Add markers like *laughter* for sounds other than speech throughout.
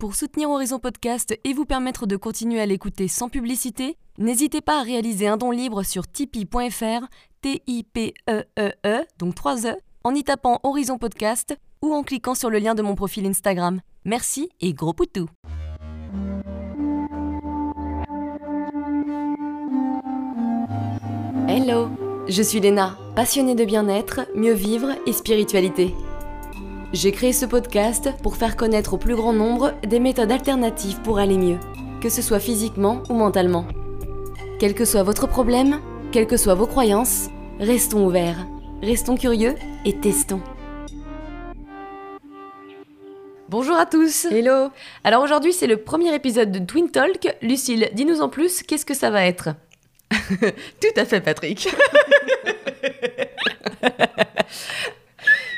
Pour soutenir Horizon Podcast et vous permettre de continuer à l'écouter sans publicité, n'hésitez pas à réaliser un don libre sur tipeee.fr, T-I-P-E-E-E, -E, donc 3 E, en y tapant Horizon Podcast ou en cliquant sur le lien de mon profil Instagram. Merci et gros poutou Hello, je suis Léna, passionnée de bien-être, mieux vivre et spiritualité. J'ai créé ce podcast pour faire connaître au plus grand nombre des méthodes alternatives pour aller mieux, que ce soit physiquement ou mentalement. Quel que soit votre problème, quelles que soient vos croyances, restons ouverts, restons curieux et testons. Bonjour à tous Hello Alors aujourd'hui c'est le premier épisode de Twin Talk. Lucille, dis-nous en plus, qu'est-ce que ça va être? *laughs* Tout à fait Patrick *laughs*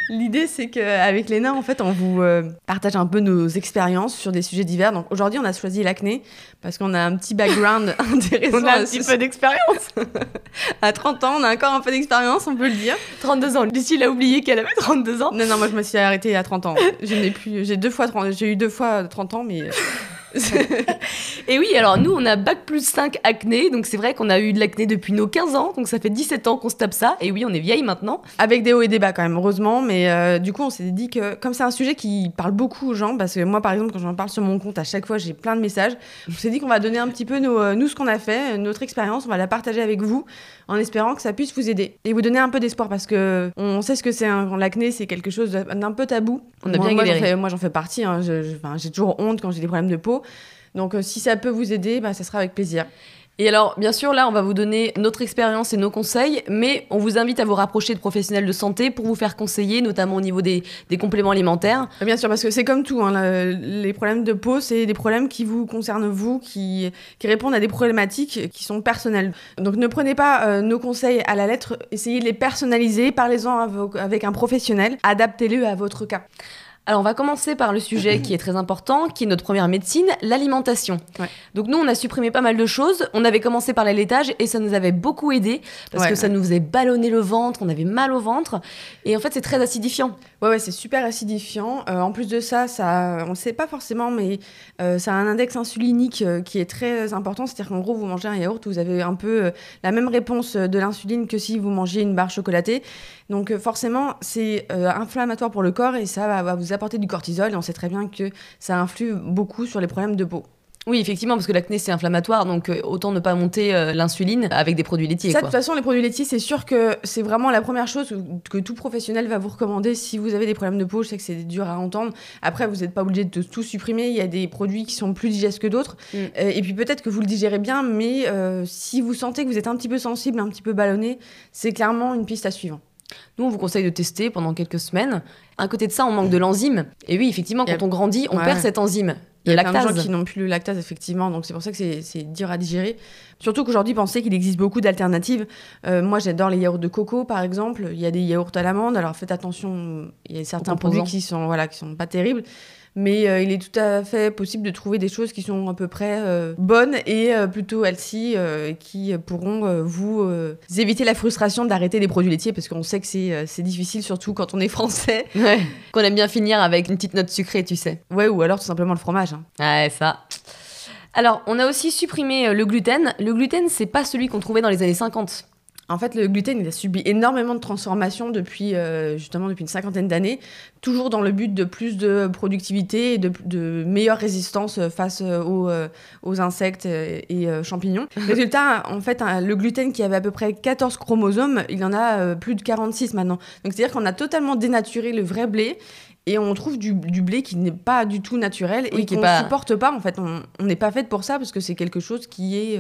L'idée, c'est qu'avec Léna, en fait, on vous euh, partage un peu nos expériences sur des sujets divers. Donc aujourd'hui, on a choisi l'acné parce qu'on a un petit background *laughs* intéressant. On a un petit peu d'expérience. *laughs* à 30 ans, on a encore un peu d'expérience, on peut le dire. 32 ans. Lucie a oublié qu'elle avait 32 ans. Non, non, moi, je me suis arrêtée à 30 ans. Je n'ai plus. J'ai deux fois 30... J'ai eu deux fois 30 ans, mais. Euh, *laughs* et oui, alors nous, on a bac plus 5 acné, donc c'est vrai qu'on a eu de l'acné depuis nos 15 ans, donc ça fait 17 ans qu'on se tape ça, et oui, on est vieille maintenant. Avec des hauts et des bas quand même, heureusement, mais euh, du coup, on s'est dit que comme c'est un sujet qui parle beaucoup aux gens, parce que moi, par exemple, quand j'en parle sur mon compte, à chaque fois, j'ai plein de messages, on s'est dit qu'on va donner un petit peu euh, nous ce qu'on a fait, notre expérience, on va la partager avec vous, en espérant que ça puisse vous aider et vous donner un peu d'espoir, parce que on sait ce que c'est, l'acné, c'est quelque chose d'un peu tabou. On a bien galéré. Moi, j'en fais, partie, hein, j'ai toujours honte quand j'ai des problèmes de peau. Donc euh, si ça peut vous aider, bah, ça sera avec plaisir. Et alors, bien sûr, là, on va vous donner notre expérience et nos conseils, mais on vous invite à vous rapprocher de professionnels de santé pour vous faire conseiller, notamment au niveau des, compléments alimentaires. Bien sûr, parce que c'est comme tout, hein, les problèmes de peau, c'est des problèmes qui vous concernent vous, qui, qui, répondent à des problématiques qui sont personnelles. Donc ne prenez pas euh, nos conseils à la lettre, essayez de les personnaliser, parlez-en avec un professionnel, adaptez-les à votre cas. Alors on va commencer par le sujet qui est très important, qui est notre première médecine, l'alimentation. Donc nous on a supprimé pas mal de choses. On avait commencé par l'allaitage et ça nous avait beaucoup aidé parce que ça nous faisait ballonner le ventre, on avait mal au ventre et en fait c'est très acidifiant. Ouais ouais c'est super acidifiant. Euh, en plus de ça, ça on ne sait pas forcément mais euh, ça a un index insulinique euh, qui est très important. C'est-à-dire qu'en gros vous mangez un yaourt, vous avez un peu la même réponse de l'insuline que si vous mangez une barre chocolatée. Donc forcément c'est inflammatoire pour le corps et ça va vous apporter du cortisol et on sait très bien que ça influe beaucoup sur les problèmes de peau. Oui, effectivement, parce que l'acné c'est inflammatoire, donc euh, autant ne pas monter euh, l'insuline avec des produits laitiers. Ça, de toute façon, les produits laitiers, c'est sûr que c'est vraiment la première chose que tout professionnel va vous recommander si vous avez des problèmes de peau. Je sais que c'est dur à entendre. Après, vous n'êtes pas obligé de tout supprimer. Il y a des produits qui sont plus digestes que d'autres. Mm. Euh, et puis peut-être que vous le digérez bien, mais si vous sentez que vous êtes un petit peu sensible, un petit peu ballonné, c'est clairement une piste à suivre. Nous, on vous conseille de tester pendant quelques semaines. À côté de ça, on manque de l'enzyme. Et oui, effectivement, quand on grandit, on perd cette enzyme. Il y a plein de gens qui n'ont plus le lactase, effectivement, donc c'est pour ça que c'est dur à digérer. Surtout qu'aujourd'hui, pensez qu'il existe beaucoup d'alternatives. Euh, moi, j'adore les yaourts de coco, par exemple. Il y a des yaourts à l'amande, alors faites attention, il y a certains produits qui sont, voilà, qui sont pas terribles mais euh, il est tout à fait possible de trouver des choses qui sont à peu près euh, bonnes et euh, plutôt healthy qui pourront vous éviter la frustration d'arrêter les produits laitiers parce qu'on sait que c'est difficile surtout quand on est français *laughs* qu'on aime bien finir avec une petite note sucrée tu sais ouais ou alors tout simplement le fromage hein. ouais ça alors, on a aussi supprimé le gluten. Le gluten, c'est pas celui qu'on trouvait dans les années 50. En fait, le gluten, il a subi énormément de transformations depuis, euh, justement, depuis une cinquantaine d'années, toujours dans le but de plus de productivité et de, meilleure résistance face aux, euh, aux insectes et champignons. *laughs* Résultat, en fait, le gluten qui avait à peu près 14 chromosomes, il en a euh, plus de 46 maintenant. Donc, c'est-à-dire qu'on a totalement dénaturé le vrai blé et on trouve du, blé qui n'est pas du tout naturel et qui ne pas... supporte pas. En fait, on n'est pas fait pour ça parce que c'est quelque chose qui est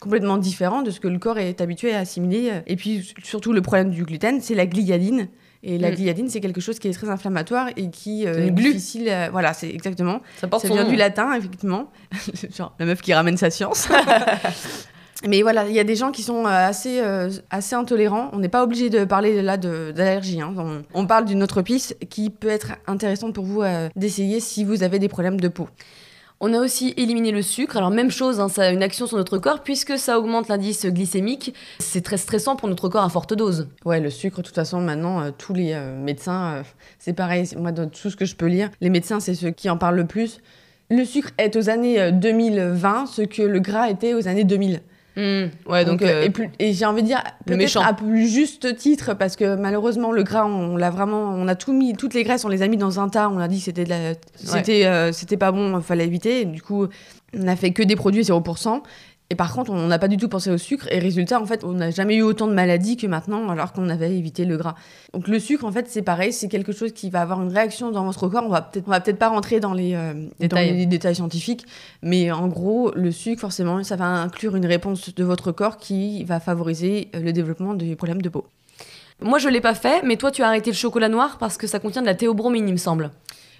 complètement différent de ce que le corps est habitué à assimiler. Et puis surtout le problème du gluten, c'est la gliadine. Et la mm. gliadine, c'est quelque chose qui est très inflammatoire et qui euh, est difficile. Voilà, c'est exactement. Ça porte vient du latin, effectivement. *laughs* Genre la meuf qui ramène sa science. *laughs* Mais voilà, il y a des gens qui sont euh, assez, euh, assez intolérants. On n'est pas obligé de parler là d'allergie. Hein. On, on, parle d'une autre piste qui peut être intéressante pour vous d'essayer si vous avez des problèmes de peau. On a aussi éliminé le sucre. Alors même chose, hein, ça a une action sur notre corps puisque ça augmente l'indice glycémique. C'est très stressant pour notre corps à forte dose. Ouais, le sucre, de toute façon, maintenant, euh, tous les euh, médecins, euh, c'est pareil. Moi, dans tout ce que je peux lire, les médecins, c'est ceux qui en parlent le plus. le sucre est aux années 2020 ce que le gras était aux années 2000. Hmm. Ouais, donc, Donc, euh, et, plus- et j'ai envie de dire peut-être à plus juste titre parce que malheureusement le gras on l'a vraiment on a tout mis toutes les graisses on les a mis dans un tas on a dit que c'était c'était euh, c'était pas bon fallait éviter. Et du coup on a fait que des produits 0% et par contre on n'a pas du tout pensé au sucre et résultat en fait on n'a jamais eu autant de maladies que maintenant alors qu'on avait évité le gras donc le sucre en fait c'est pareil c'est quelque chose qui va avoir une réaction dans votre corps on va peut-être on va peut-être pas rentrer dans les euh, dans Détails. les détails scientifiques mais en gros, le sucre, forcément, ça va inclure une réponse de votre corps qui va favoriser euh, le développement des problèmes de peau. Moi, je l'ai pas fait, mais toi, tu as arrêté le chocolat noir parce que ça contient de la théobromine, il me semble.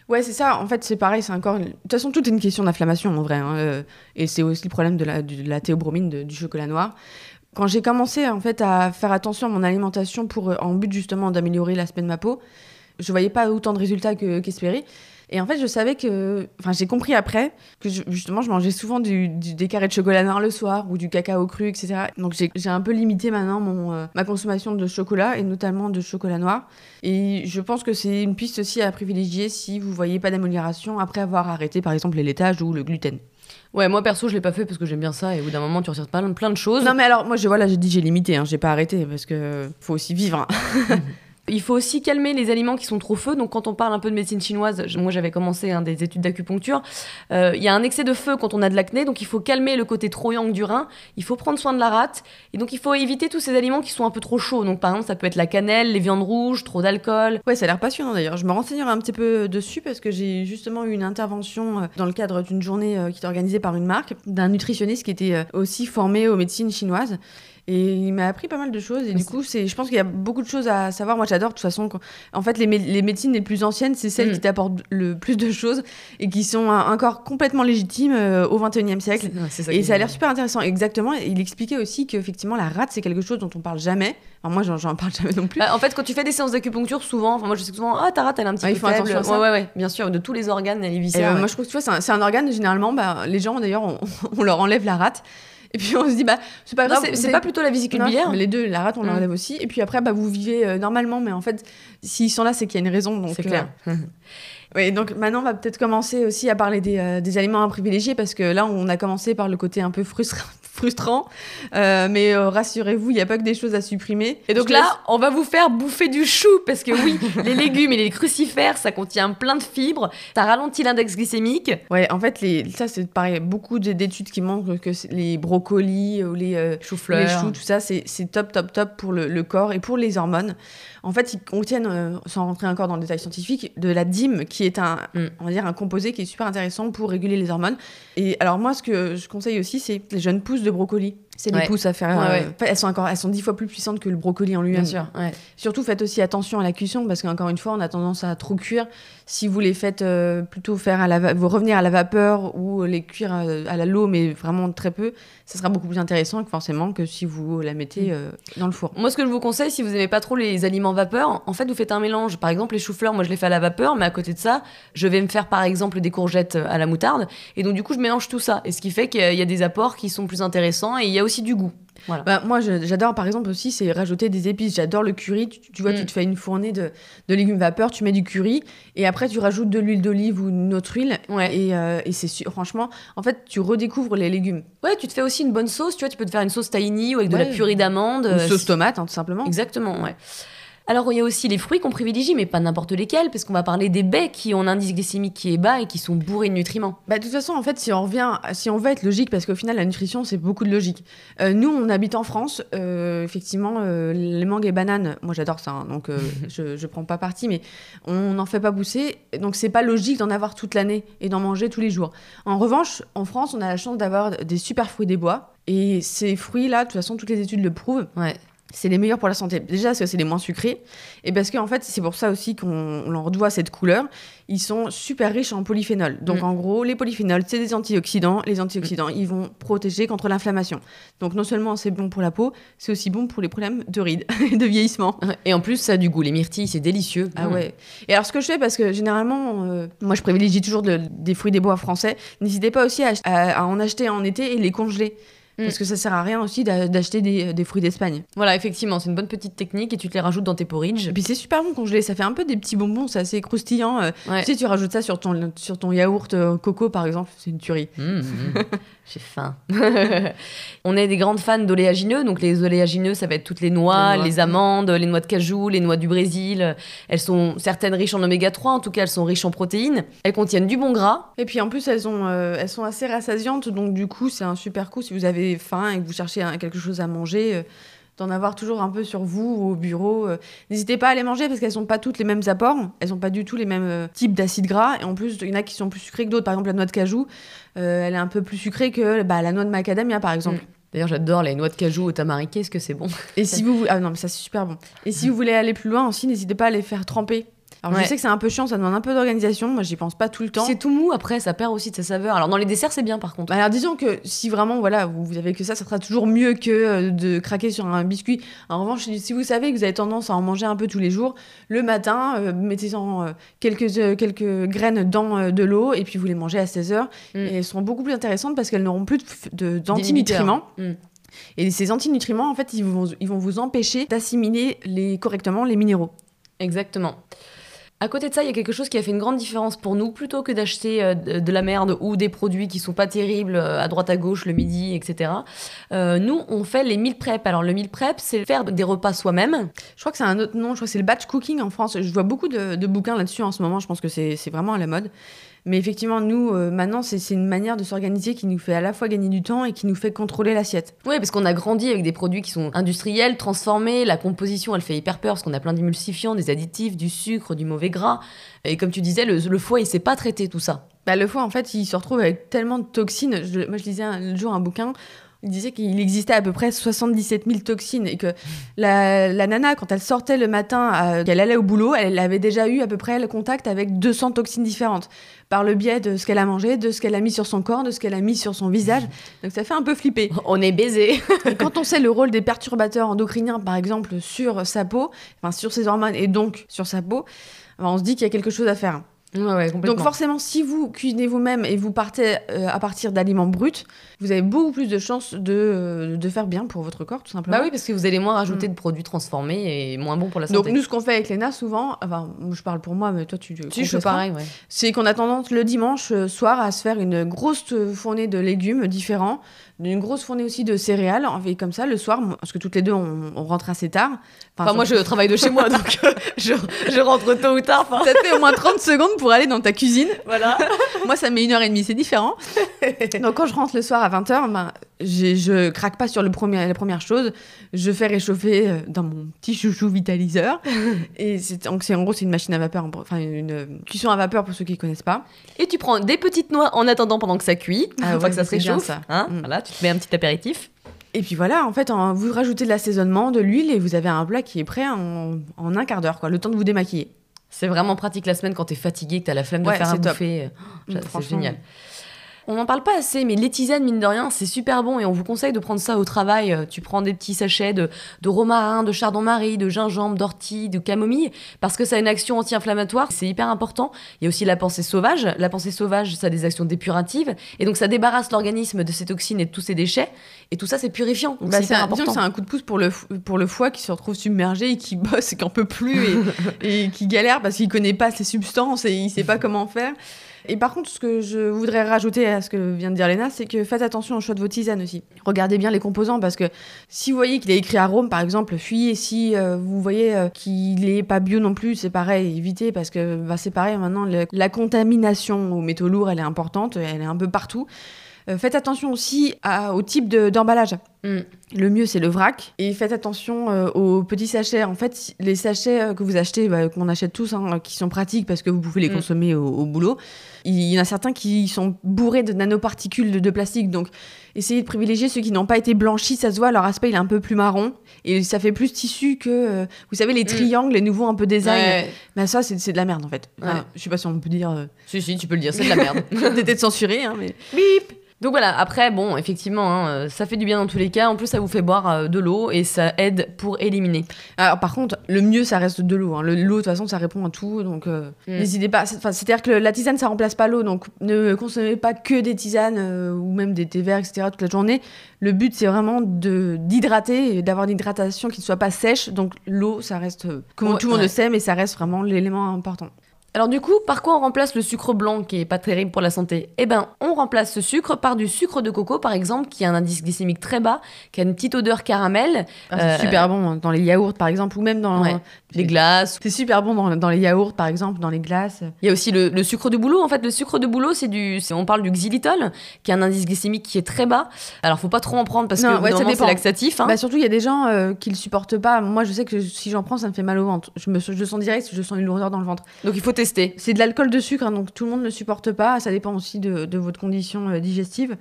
Ouais, c'est ça. En fait, c'est pareil. C'est encore. De toute façon, tout est une question d'inflammation, en vrai. hein, euh, Et c'est aussi le problème de la, théobromine du chocolat noir. Quand j'ai commencé en fait à faire attention à mon alimentation pour euh, en but justement d'améliorer l'aspect de ma peau, je voyais pas autant de résultats que- qu'espéré. Et en fait, je savais que, enfin, j'ai compris après que je- justement, je mangeais souvent du, du- des carrés de chocolat noir le soir ou du cacao cru, etc. Donc j'ai un peu limité maintenant mon, euh, ma consommation de chocolat et notamment de chocolat noir. Et je pense que c'est une piste aussi à privilégier si vous voyez pas d'amélioration après avoir arrêté par exemple les laitages ou le gluten. Ouais, moi perso, je l'ai pas fait parce que j'aime bien ça et au bout d'un moment, tu retires plein, plein de choses. Non mais alors moi je voilà j'ai dit j'ai limité hein, j'ai pas arrêté parce que faut aussi vivre. hein. *laughs* Il faut aussi calmer les aliments qui sont trop feu. Donc, quand on parle un peu de médecine chinoise, moi j'avais commencé hein, des études d'acupuncture. euh, Il y a un excès de feu quand on a de l'acné, donc il faut calmer le côté trop yang du rein. Il faut prendre soin de la rate. Et donc, il faut éviter tous ces aliments qui sont un peu trop chauds. Donc, par exemple, ça peut être la cannelle, les viandes rouges, trop d'alcool. Ouais ça a l'air passionnant d'ailleurs. Je me renseignerai un petit peu dessus parce que j'ai justement eu une intervention euh, dans le cadre d'une journée euh, qui était organisée par une marque d'un nutritionniste qui était aussi formé aux médecines chinoises. Et il m'a appris pas mal de choses. Et du coup, c'est, je pense qu'il y a beaucoup de choses à savoir. Moi, j'adore de toute façon. quand- En fait, les, mé- les médecines les plus anciennes, c'est celles Mm. qui t'apportent le plus de choses et qui sont encore complètement légitimes euh, au 21e siècle. Ça Et ça a l'air super intéressant, exactement. Il expliquait aussi qu'effectivement, la rate, c'est quelque chose dont on parle jamais. Alors moi, j'en, parle jamais non plus. Bah, en fait, quand tu fais des séances d'acupuncture, souvent, enfin, moi je sais souvent, ah, ta rate, elle est un petit Ouais, peu il faut faible. attention à ça. Ouais, ouais, ouais, bien sûr, de tous les organes, elle est euh, ouais. Moi, je trouve que tu vois, c'est un, un organe, généralement, bah, les gens, d'ailleurs, on, *laughs* on leur enlève la rate. Et puis on se dit, bah, c'est pas grave. c'est- pas plutôt la vésicule Non, biliaire mais Les deux, la rate, on Mm. l'enlève aussi. Et puis après, bah, vous vivez euh, normalement, mais en fait, s'ils sont là, c'est qu'il y a une raison. donc, C'est euh, clair. *laughs* Oui, donc maintenant, on va peut-être commencer aussi à parler des, euh, des aliments à privilégier parce que là, on a commencé par le côté un peu frustra- frustrant. Euh, mais euh, rassurez-vous, il n'y a pas que des choses à supprimer. Et donc Je là, on va vous faire bouffer du chou, parce que oui, *laughs* les légumes et les crucifères, ça contient plein de fibres, ça ralentit l'index glycémique. Ouais, en fait, les, ça, c'est pareil. Beaucoup d'études qui montrent que les brocolis ou les, euh, Chou-fleur. les choux, tout ça, c'est c'est top, top, top pour le, le corps et pour les hormones. En fait, ils contiennent, euh, sans rentrer encore dans le détail scientifique, de la dime, qui est un, Mm. on va dire, un composé qui est super intéressant pour réguler les hormones. Et alors, moi, ce que je conseille aussi, c'est les jeunes pousses de brocoli. C'est les Ouais. pousses à faire. Ouais, euh, elles sont encore, elles sont dix fois plus puissantes que le brocoli en lui-même. Bien sûr, ouais. Surtout, faites aussi attention à la cuisson parce qu'encore une fois, on a tendance à trop cuire. Si vous les faites euh, plutôt faire à la vous revenir à la vapeur ou les cuire euh, à la l'eau, mais vraiment très peu, ça sera beaucoup plus intéressant que forcément que si vous la mettez euh, dans le four. Moi, ce que je vous conseille, si vous aimez pas trop les aliments vapeur, en fait, vous faites un mélange. Par exemple, les choux-fleurs, moi, je les fais à la vapeur, mais à côté de ça, je vais me faire, par exemple, des courgettes à la moutarde. Et donc, du coup, je mélange tout ça. Et ce qui fait qu'il y a- il y a des apports qui sont plus intéressants et il y a aussi du goût. Voilà. Bah, moi, j'adore par exemple aussi, c'est rajouter des épices. J'adore le curry. Tu, tu vois, Mm. tu te fais une fournée de, de légumes vapeur, tu mets du curry et après tu rajoutes de l'huile d'olive ou une autre huile. Ouais. Et, euh, et c'est franchement, en fait, tu redécouvres les légumes. Ouais, tu te fais aussi une bonne sauce. Tu vois, tu peux te faire une sauce tahini ou avec de la purée d'amande. Une euh, sauce tomate, hein, tout simplement. Exactement, ouais. Alors, il y a aussi les fruits qu'on privilégie, mais pas n'importe lesquels, parce qu'on va parler des baies qui ont un indice glycémique qui est bas et qui sont bourrés de nutriments. Bah, de toute façon, en fait, si on revient, si on veut être logique, parce qu'au final, la nutrition, c'est beaucoup de logique. Euh, nous, on habite en France. euh, effectivement, euh, les mangues et bananes, moi, j'adore ça. hein, donc, *laughs* je, je prends pas parti, mais on n'en fait pas pousser. Donc, c'est pas logique d'en avoir toute l'année et d'en manger tous les jours. En revanche, en France, on a la chance d'avoir des super fruits des bois. Et ces fruits-là, de toute façon, toutes les études le prouvent. Ouais. C'est les meilleurs pour la santé. Déjà parce que c'est les moins sucrés. Et parce qu'en fait, c'est pour ça aussi qu'on on leur doit cette couleur. Ils sont super riches en polyphénols. Donc Mm. en gros, les polyphénols, c'est des antioxydants. Les antioxydants, ils vont protéger contre l'inflammation. Donc non seulement c'est bon pour la peau, c'est aussi bon pour les problèmes de rides et *laughs* de vieillissement. Et en plus, ça a du goût. Les myrtilles, c'est délicieux. Ah ouais. Et alors ce que je fais, parce que généralement, euh, moi je privilégie toujours de- des fruits des bois français, n'hésitez pas aussi à, à- à en acheter en été et les congeler. Mm. Parce que ça sert à rien aussi d'acheter des, des, fruits d'Espagne. Voilà, effectivement, c'est une bonne petite technique et tu te les rajoutes dans tes porridge. Et puis c'est super bon congelé, ça fait un peu des petits bonbons, c'est assez croustillant. Euh. Tu sais, tu rajoutes ça sur ton, sur ton yaourt euh, coco par exemple, c'est une tuerie. Mmh, mmh. *laughs* J'ai faim. *laughs* on est des grandes fans d'oléagineux, donc les oléagineux, ça va être toutes les noix, les, les, amandes, les noix de cajou, les noix du Brésil. Elles sont certaines riches en oméga 3, en tout cas elles sont riches en protéines. Elles contiennent du bon gras. Et puis en plus elles, ont, elles sont assez rassasiantes, donc du coup c'est un super coup si vous avez faim et que vous cherchez quelque chose à manger, euh, d'en avoir toujours un peu sur vous ou au bureau. Euh. N'hésitez pas à les manger parce qu'elles sont pas toutes les mêmes apports, elles sont pas du tout les mêmes euh, types d'acides gras. Et en plus, il y en a qui sont plus sucrés que d'autres. Par exemple, la noix de cajou, elle est un peu plus sucrée que bah, la noix de macadamia, par exemple. Mm. D'ailleurs, j'adore les noix de cajou au tamariqué, est-ce que c'est bon? Et si vous ah non mais ça c'est super bon. Et si vous voulez aller plus loin aussi, n'hésitez pas à les faire tremper alors je sais que c'est un peu chiant, ça demande un peu d'organisation. Moi, j'y pense pas tout le temps. C'est tout mou après, ça perd aussi de sa saveur. Alors dans les desserts, c'est bien par contre. Alors disons que si vraiment voilà, vous avez que ça, ça sera toujours mieux que euh, de craquer sur un biscuit. En revanche, si vous savez que vous avez tendance à en manger un peu tous les jours, le matin, euh, mettez-en euh, quelques, quelques graines dans de l'eau et puis vous les mangez à 16 heures. Mm. Et elles seront beaucoup plus intéressantes parce qu'elles n'auront plus d'antinutriments. Mm. Et ces antinutriments, en fait, ils vont, ils vont vous empêcher d'assimiler les, correctement les minéraux. Exactement. À côté de ça, il y a quelque chose qui a fait une grande différence pour nous. Plutôt que d'acheter euh, de la merde ou des produits qui sont pas terribles euh, à droite à gauche le midi, etc. Euh, nous, on fait les meal prep. Alors le meal prep, c'est faire des repas soi-même. Je crois que c'est un autre nom. Je crois que c'est le batch cooking en France. Je vois beaucoup de, de bouquins là-dessus en ce moment. Je pense que c'est vraiment à la mode. Mais effectivement, nous, euh, maintenant, c'est une manière de s'organiser qui nous fait à la fois gagner du temps et qui nous fait contrôler l'assiette. Oui, parce qu'on a grandi avec des produits qui sont industriels, transformés. La composition, elle fait hyper peur parce qu'on a plein d'émulsifiants, des additifs, du sucre, du mauvais gras. Et comme tu disais, le, foie, il sait pas traiter tout ça. Bah, le foie, en fait, il se retrouve avec tellement de toxines. moi, je lisais un jour un bouquin il disait qu'il existait à peu près 77 000 toxines et que la, nana, quand elle sortait le matin, euh, qu'elle allait au boulot, elle avait déjà eu à peu près le contact avec 200 toxines différentes par le biais de ce qu'elle a mangé, de ce qu'elle a mis sur son corps, de ce qu'elle a mis sur son visage. Donc ça fait un peu flipper. *laughs* On est baisé. quand on sait le rôle des perturbateurs endocriniens, par exemple, sur sa peau, enfin sur ses hormones et donc sur sa peau, on se dit qu'il y a quelque chose à faire. Donc forcément, si vous cuisinez vous-même et vous partez euh, à partir d'aliments bruts, vous avez beaucoup plus de chances de, euh, de, faire bien pour votre corps, tout simplement. Bah oui, parce que vous allez moins rajouter mm. de produits transformés et moins bons pour la santé. Donc nous, ce qu'on fait avec Léna, souvent, enfin, je parle pour moi, mais toi, tu... Si, je fais pareil, ouais. C'est qu'on a tendance le dimanche euh, soir à se faire une grosse fournée de légumes différents, d'une grosse fournée aussi de céréales. On fait comme ça le soir, parce que toutes les deux, on, rentre assez tard. Enfin, moi, je travaille de chez moi, donc *laughs* je, je, rentre tôt ou tard. Ça te fait au moins 30 secondes pour aller dans ta cuisine. Voilà. *laughs* Moi, ça met une heure et demie, c'est différent. *laughs* Donc, quand je rentre le soir à 20h, ben, je craque pas sur le premier, la première chose. Je fais réchauffer euh, dans mon petit chouchou vitaliseur. *laughs* et c'est, en gros, c'est une machine à vapeur, enfin une cuisson à vapeur pour ceux qui connaissent pas. Et tu prends des petites noix en attendant pendant que ça cuit, ah, que ça se réchauffe. Ça. Hein, mm. Voilà, tu te mets un petit apéritif. Et puis voilà, en fait, vous rajoutez de l'assaisonnement, de l'huile et vous avez un plat qui est prêt en, en un quart d'heure, quoi, le temps de vous démaquiller. C'est vraiment pratique la semaine quand t'es fatigué, que t'as la flemme de faire un bouffer. Oh, c'est génial. On n'en parle pas assez, mais les tisanes, mine de rien, c'est super bon et on vous conseille de prendre ça au travail. Euh, tu prends des petits sachets de, de romarin, de chardon-marie, de gingembre, d'ortie, de camomille, parce que ça a une action anti-inflammatoire, c'est hyper important. Il y a aussi la pensée sauvage. La pensée sauvage, ça a des actions dépuratives, et donc ça débarrasse l'organisme de ses toxines et de tous ses déchets, et tout ça, c'est purifiant. Bah, c'est important. C'est un coup de pouce pour le, pour le foie qui se retrouve submergé et qui *laughs* bosse et qui n'en peut plus et, *laughs* et qui galère parce qu'il connaît pas ces substances et il sait pas comment faire. Et par contre, ce que je voudrais rajouter à ce que vient de dire Léna, c'est que faites attention au choix de vos tisanes aussi. Regardez bien les composants parce que si vous voyez qu'il est écrit arôme, par exemple, fuyez. Si euh, vous voyez euh, qu'il n'est pas bio non plus, c'est pareil, évitez parce que bah, c'est pareil maintenant, la contamination aux métaux lourds, elle est importante, elle est un peu partout. Euh, faites attention aussi au type d'emballage. Mm. Le mieux, c'est le vrac. Et faites attention euh, aux petits sachets. En fait, les sachets euh, que vous achetez, bah, qu'on achète tous, hein, qui sont pratiques parce que vous pouvez les mm. consommer au, boulot, il y en a certains qui sont bourrés de nanoparticules de, plastique. Donc, essayez de privilégier ceux qui n'ont pas été blanchis. Ça se voit, leur aspect, il est un peu plus marron. Et ça fait plus tissu que, vous savez, les mm. triangles, les nouveaux un peu design. Bah, ça, c'est de la merde, en fait. je sais pas si on peut dire... Si, si, tu peux le dire, c'est de la merde. *laughs* Peut-être censuré, hein, mais... Bip donc voilà, après, bon, effectivement, hein, ça fait du bien dans tous les en plus, ça vous fait boire euh, de l'eau et ça aide pour éliminer. Alors, par contre, le mieux, ça reste de l'eau. hein. Le- L'eau, de toute façon, ça répond à tout. Donc, euh, Mm. n'hésitez pas. C'est-à-dire que la tisane, ça remplace pas l'eau. Donc, ne consommez pas que des tisanes euh, ou même des thés verts, etc. toute la journée. Le but, c'est vraiment de- d'hydrater et d'avoir une hydratation qui ne soit pas sèche. Donc, l'eau, ça reste, euh, comme Ouais, tout le monde ouais. le sait, mais ça reste vraiment l'élément important. Alors du coup, par quoi on remplace le sucre blanc qui est pas terrible pour la santé? Eh ben, on remplace ce sucre par du sucre de coco par exemple qui a un indice glycémique très bas, qui a une petite odeur caramel, Ah, c'est Euh, super bon dans les yaourts, par exemple, ou même dans. Ouais. les glaces. C'est super bon dans, dans les yaourts, par exemple, dans les glaces. Il y a aussi le, le sucre de bouleau. En fait, le sucre de bouleau, c'est du, on parle du xylitol, qui a un indice glycémique qui est très bas. Alors, faut pas trop en prendre parce Non, que ouais, c'est laxatif. hein. Bah surtout, il y a des gens euh, qui le supportent pas. Moi, je sais que si j'en prends, ça me fait mal au ventre. Je, me, je le sens direct, je sens une lourdeur dans le ventre. Donc, il faut tester. C'est de l'alcool de sucre, hein, donc tout le monde ne supporte pas. Ça dépend aussi de, de votre condition euh, digestive.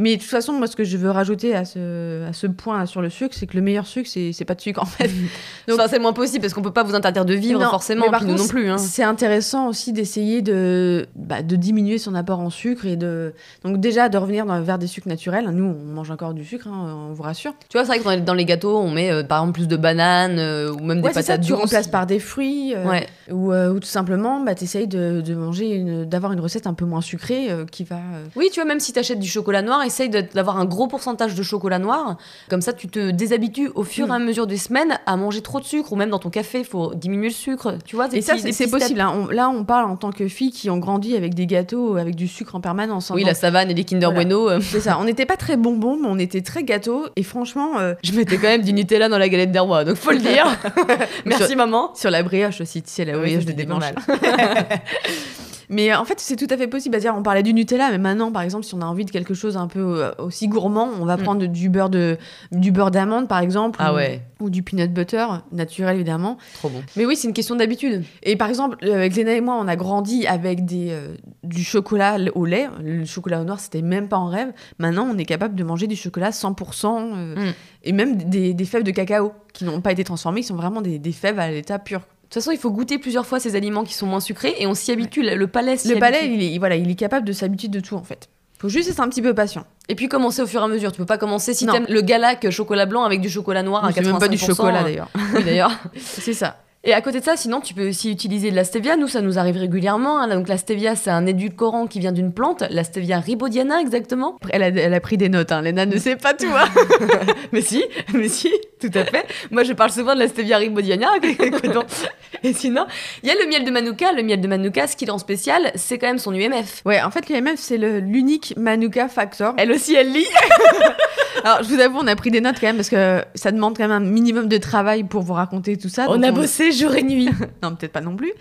Mais de toute façon, moi, ce que je veux rajouter à ce, à ce point sur le sucre, c'est que le meilleur sucre, c'est pas de sucre en fait. *laughs* Donc- Enfin, c'est moins possible parce qu'on peut pas vous interdire de vivre Non, forcément, par contre, non plus. hein. C'est intéressant aussi d'essayer de, bah, de diminuer son apport en sucre et de donc déjà de revenir dans- vers des sucres naturels. Nous, on mange encore du sucre, hein, on vous rassure. Tu vois, c'est vrai que dans les, dans les gâteaux, on met euh, par exemple plus de bananes euh, ou même Ouais, des c'est ça, patates tu douces. remplaces par des fruits. euh, Ouais. Ou, ou tout simplement, bah, t'essayes de, de manger, d'avoir une recette un peu moins sucrée qui va. Oui, tu vois, même si tu achètes du chocolat noir, essaye d'avoir un gros pourcentage de chocolat noir. Comme ça, tu te déshabitues au fur et à mesure des semaines à manger trop de sucre. Ou même dans ton café, il faut diminuer le sucre. Tu vois, Et ça, c'est possible. hein. On- là, on parle en tant que filles qui ont grandi avec des gâteaux, avec du sucre en permanence. hein. Oui, Donc, la savane et les Kinder Voilà. Bueno. euh, C'est ça. On n'était pas très bonbons, mais on était très gâteaux. Et franchement, euh, je mettais quand même du Nutella dans la galette des rois, donc faut le dire. *laughs* Merci maman. sur la brioche aussi, tu sais, la Oui, brioche ça, de dimanche. *laughs* Mais euh, en fait, c'est tout à fait possible. Bah, dire, on parlait du Nutella, mais maintenant, par exemple, si on a envie de quelque chose un peu euh, aussi gourmand, on va Mm. prendre du beurre de du beurre d'amande, par exemple, Ah ou, ouais. ou du peanut butter naturel évidemment. Trop bon. Mais oui, c'est une question d'habitude. Et par exemple, euh, avec Léna et moi, on a grandi avec des euh, du chocolat au lait. Le chocolat au noir, c'était même pas en rêve. Maintenant, on est capable de manger du chocolat 100% euh, Mm. et même des, des fèves de cacao qui n'ont pas été transformées, qui sont vraiment des, des fèves à l'état pur. De toute façon, il faut goûter plusieurs fois ces aliments qui sont moins sucrés et on s'y habitue. Le le palais Le palais, il est, voilà, il est capable de s'habituer de tout en fait. Faut juste être un petit peu patient. Et puis commencer au fur et à mesure. Tu peux pas commencer si t'aimes le galac chocolat blanc avec du chocolat noir à même pas du 85%, chocolat d'ailleurs. *laughs* Oui, d'ailleurs. C'est ça. Et à côté de ça, sinon, tu peux aussi utiliser de la stevia. Nous, ça nous arrive régulièrement. hein. Donc, la stevia, c'est un édulcorant qui vient d'une plante, la stevia ribaudiana, exactement. Elle a, elle a pris des notes, hein. Léna ne sait pas tout. hein. *laughs* mais si, mais si, tout à fait. Moi, je parle souvent de la stevia écoutons. *laughs* Et sinon, il y a le miel de Manuka. Le miel de Manuka, ce qu'il a en spécial, c'est quand même son UMF. Ouais, en fait, l'UMF, c'est l'unique Manuka Factor. Elle aussi, elle lit. *laughs* Alors, je vous avoue, on a pris des notes quand même parce que ça demande quand même un minimum de travail pour vous raconter tout ça. On Donc, a bossé jour et nuit. *laughs* Non, peut-être pas non plus.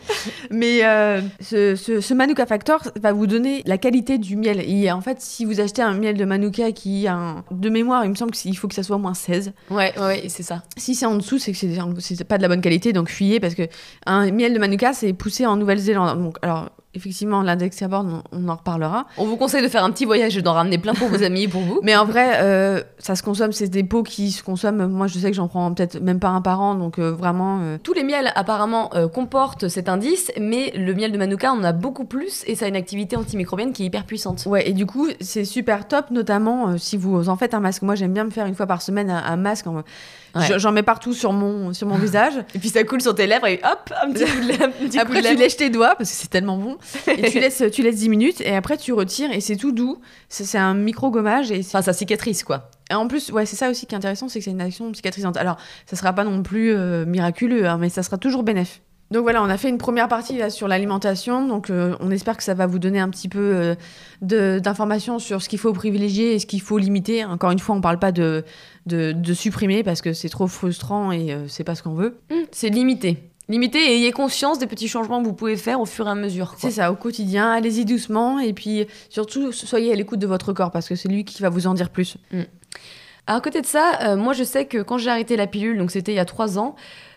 Mais euh, ce, ce- ce Manuka Factor va vous donner la qualité du miel. Et en fait, si vous achetez un miel de Manuka qui a un... De mémoire, il me semble qu'il faut que ça soit au moins 16. Ouais, ouais, c'est ça. Si c'est en dessous, c'est que c'est c'est pas de la bonne qualité, donc fuyez parce que un miel de Manuka, c'est poussé en Nouvelle-Zélande. Donc, alors, effectivement, l'index bord, on, en reparlera. On vous conseille de faire un petit voyage et d'en ramener plein pour vos *laughs* amis et pour vous. Mais en vrai, euh, ça se consomme, c'est des pots qui se consomment. Moi, je sais que j'en prends peut-être même pas un par an, donc euh, vraiment. euh, Tous les miels apparemment comportent cet indice, mais le miel de Manuka en a beaucoup plus et ça a une activité antimicrobienne qui est hyper puissante. Ouais, et du coup, c'est super top, notamment si vous en faites un masque. Moi, j'aime bien me faire une fois par semaine un, un masque. en- Ouais. J'en mets partout sur mon, sur mon visage. Et puis ça coule sur tes lèvres et hop, un petit coup de lèvre. un petit coup Après, de tu lèches tes doigts parce que c'est tellement bon. Et tu *laughs* laisses, tu laisses 10 minutes et après, tu retires et c'est tout doux. C'est un micro-gommage et, Enfin, ça cicatrice quoi. et en plus, ouais, c'est ça aussi qui est intéressant, c'est que c'est une action cicatrisante. Alors, ça sera pas non plus euh, miraculeux, hein, mais ça sera toujours bénéf. Donc voilà, on a fait une première partie là, sur l'alimentation. Donc euh, on espère que ça va vous donner un petit peu euh, d'informations sur ce qu'il faut privilégier et ce qu'il faut limiter. Encore une fois, on parle pas de, de, de supprimer parce que c'est trop frustrant et euh, c'est pas ce qu'on veut. C'est limité. Limité et ayez conscience des petits changements que vous pouvez faire au fur et à mesure. C'est ça, au quotidien, allez-y doucement et puis surtout soyez à l'écoute de votre corps parce que c'est lui qui va vous en dire plus. À côté de ça, euh, moi je sais que quand j'ai arrêté la pilule, donc c'était il y a trois ans,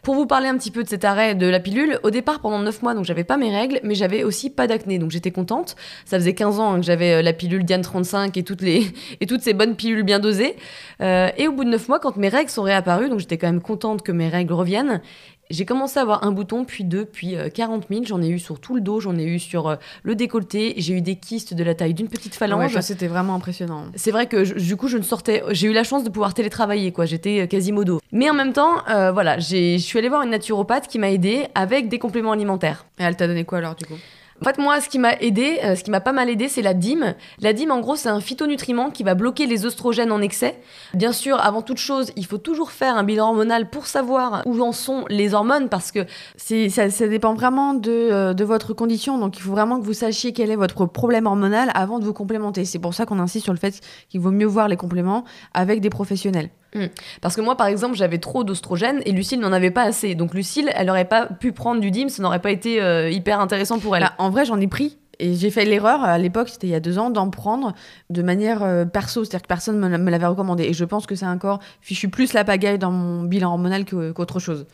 pour vous parler un petit peu de cet arrêt de la pilule, au départ pendant 9 mois, donc j'avais pas mes règles, mais j'avais aussi pas d'acné, donc j'étais contente. Ça faisait 15 ans hein, que j'avais euh, la pilule Diane 35 et toutes, les, *laughs* et toutes ces bonnes pilules bien dosées. Euh, et au bout de 9 mois, quand mes règles sont réapparues, donc j'étais quand même contente que mes règles reviennent, J'ai commencé à avoir un bouton, puis deux, puis 40 000. J'en ai eu sur tout le dos, j'en ai eu sur le décolleté. J'ai eu des kystes de la taille d'une petite phalange. Ouais, c'était vraiment impressionnant. C'est vrai que du coup, je ne sortais. J'ai eu la chance de pouvoir télétravailler, quoi. J'étais quasimodo. Mais en même temps, voilà, je suis allée voir une naturopathe qui m'a aidée avec des compléments alimentaires. Et elle t'a donné quoi alors, du coup? En fait, moi, ce qui m'a aidé, euh, ce qui m'a pas mal aidé, c'est la dîme. La dîme, en gros, c'est un phytonutriment qui va bloquer les oestrogènes en excès. Bien sûr, avant toute chose, il faut toujours faire un bilan hormonal pour savoir où en sont les hormones, parce que ça, dépend vraiment euh, de, votre condition. Donc, il faut vraiment que vous sachiez quel est votre problème hormonal avant de vous complémenter. C'est pour ça qu'on insiste sur le fait qu'il vaut mieux voir les compléments avec des professionnels. Hmm. Parce que moi, par exemple, j'avais trop d'ostrogène et Lucille n'en avait pas assez. Donc Lucille, elle n'aurait pas pu prendre du DIM, ça n'aurait pas été euh, hyper intéressant pour elle. Bah, en vrai, j'en ai pris et j'ai fait l'erreur, à l'époque, c'était il y a deux ans, d'en prendre de manière euh, perso, c'est-à-dire que personne ne me l'avait recommandé. Et je pense que c'est encore fichu plus la pagaille dans mon bilan hormonal qu'autre chose.